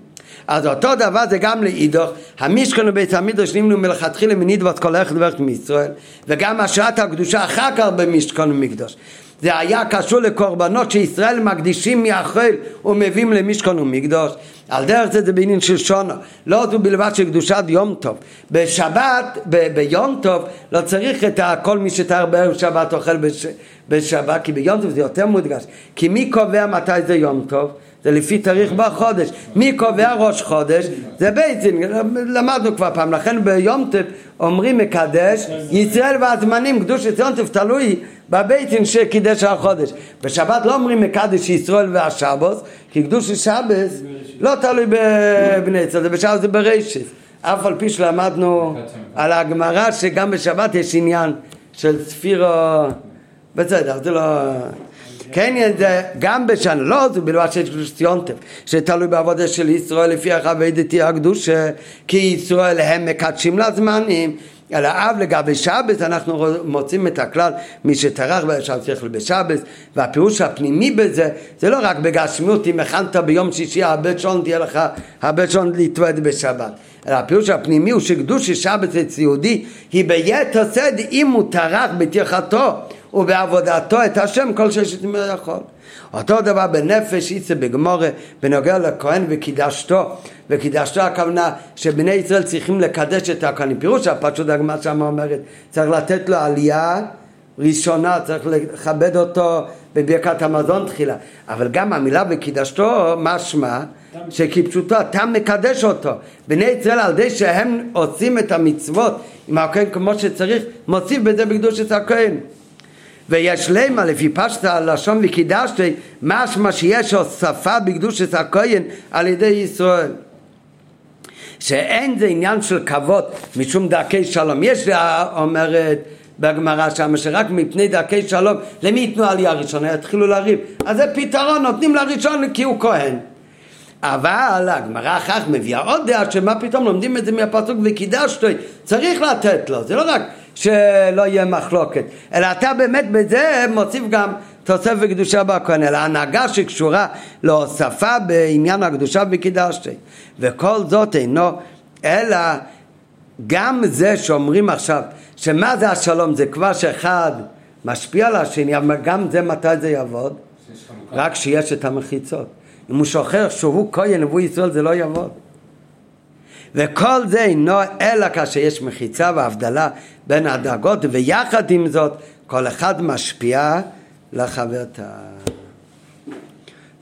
אז אותו דבר זה גם לאידוך, המשכון ובית המדרש נמנו מלכתחילה מנדבות כל איך דברת מישראל, וגם השראת הקדושה אחר כך במשכון ומקדוש. זה היה קשור לקורבנות שישראל מקדישים מאחל ומביאים למשכון ומקדוש. על דרך זה זה בעניין של שונו, לא זו בלבד של קדושת יום טוב. בשבת, ב- ביום טוב, לא צריך את כל מי שתאר בערב שבת אוכל בש- בשבת, כי ביום טוב זה יותר מודגש. כי מי קובע מתי זה יום טוב? זה לפי תאריך בחודש. מי קובע ראש חודש? זה בית דין, למדנו כבר פעם, לכן ביום טוב אומרים מקדש, ישראל והזמנים, קדוש יום טוב תלוי בבית דין שקידש החודש. בשבת לא אומרים מקדש ישראל והשבוס, כי קדוש השבס לא תלוי בבני ישראל, זה בשבת זה בראשית. אף על פי שלמדנו על הגמרא שגם בשבת יש עניין של ספירו, בסדר, זה לא... כן, זה גם בשנה, לא זה בלבד שיש קדושת יונטף, שתלוי בעבודה של ישראל לפי הכבדתי הקדושה, כי ישראל הם מקדשים לזמנים, אלא אב לגבי שבס אנחנו מוצאים את הכלל מי שטרח צריך בשבס והפירוש הפנימי בזה זה לא רק בגשמיות אם הכנת ביום שישי הרבה שון תהיה לך הרבה שון להתוועד בשבת אלא הפירוש הפנימי הוא שקדוש שבס אצל יהודי היא ביתר סד אם הוא טרח בטרחתו ובעבודתו את השם כל ששת ימי יכול. אותו דבר בנפש יצא בגמורה בנוגע לכהן וקידשתו. וקידשתו הכוונה שבני ישראל צריכים לקדש את הכהנים פירוש הפשוט הגמרא שם אומרת צריך לתת לו עלייה ראשונה צריך לכבד אותו בברכת המזון תחילה. אבל גם המילה וקידשתו משמע שכפשוטו אתה מקדש אותו. בני ישראל על ידי שהם עושים את המצוות עם הכהן כמו שצריך מוסיף בזה בקדושת הכהן ויש למה לפי פשט הלשון וקידשתי משמע שיש הוספה בקדושת הכהן על ידי ישראל. שאין זה עניין של כבוד משום דרכי שלום. יש אומרת בגמרא שם שרק מפני דרכי שלום למי ייתנו עלייה ראשונה? יתחילו לריב. אז זה פתרון נותנים לראשון כי הוא כהן. אבל הגמרא אחר כך מביאה עוד דעה שמה פתאום לומדים את זה מהפסוק וקידשתו צריך לתת לו. זה לא רק שלא יהיה מחלוקת, אלא אתה באמת בזה מוסיף גם תוספת קדושה בכהן, אלא הנהגה שקשורה להוספה בעניין הקדושה וקידשתי. וכל זאת אינו אלא גם זה שאומרים עכשיו שמה זה השלום? זה כבר שאחד משפיע על השני אבל גם זה מתי זה יעבוד? רק שיש את המחיצות. אם הוא שוכר שהוא כהן והוא ישראל זה לא יעבוד וכל זה אינו אלא כאשר יש מחיצה והבדלה בין הדרגות ויחד עם זאת כל אחד משפיע לחברתה.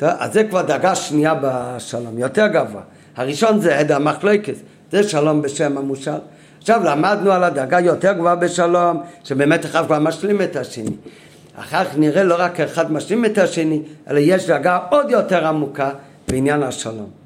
אז זה כבר דרגה שנייה בשלום, יותר גבוה. הראשון זה עד המחלקת, זה שלום בשם המושל. עכשיו למדנו על הדרגה יותר גבוהה בשלום, שבאמת אחד כבר משלים את השני. אחר כך נראה לא רק אחד משלים את השני, אלא יש דרגה עוד יותר עמוקה בעניין השלום.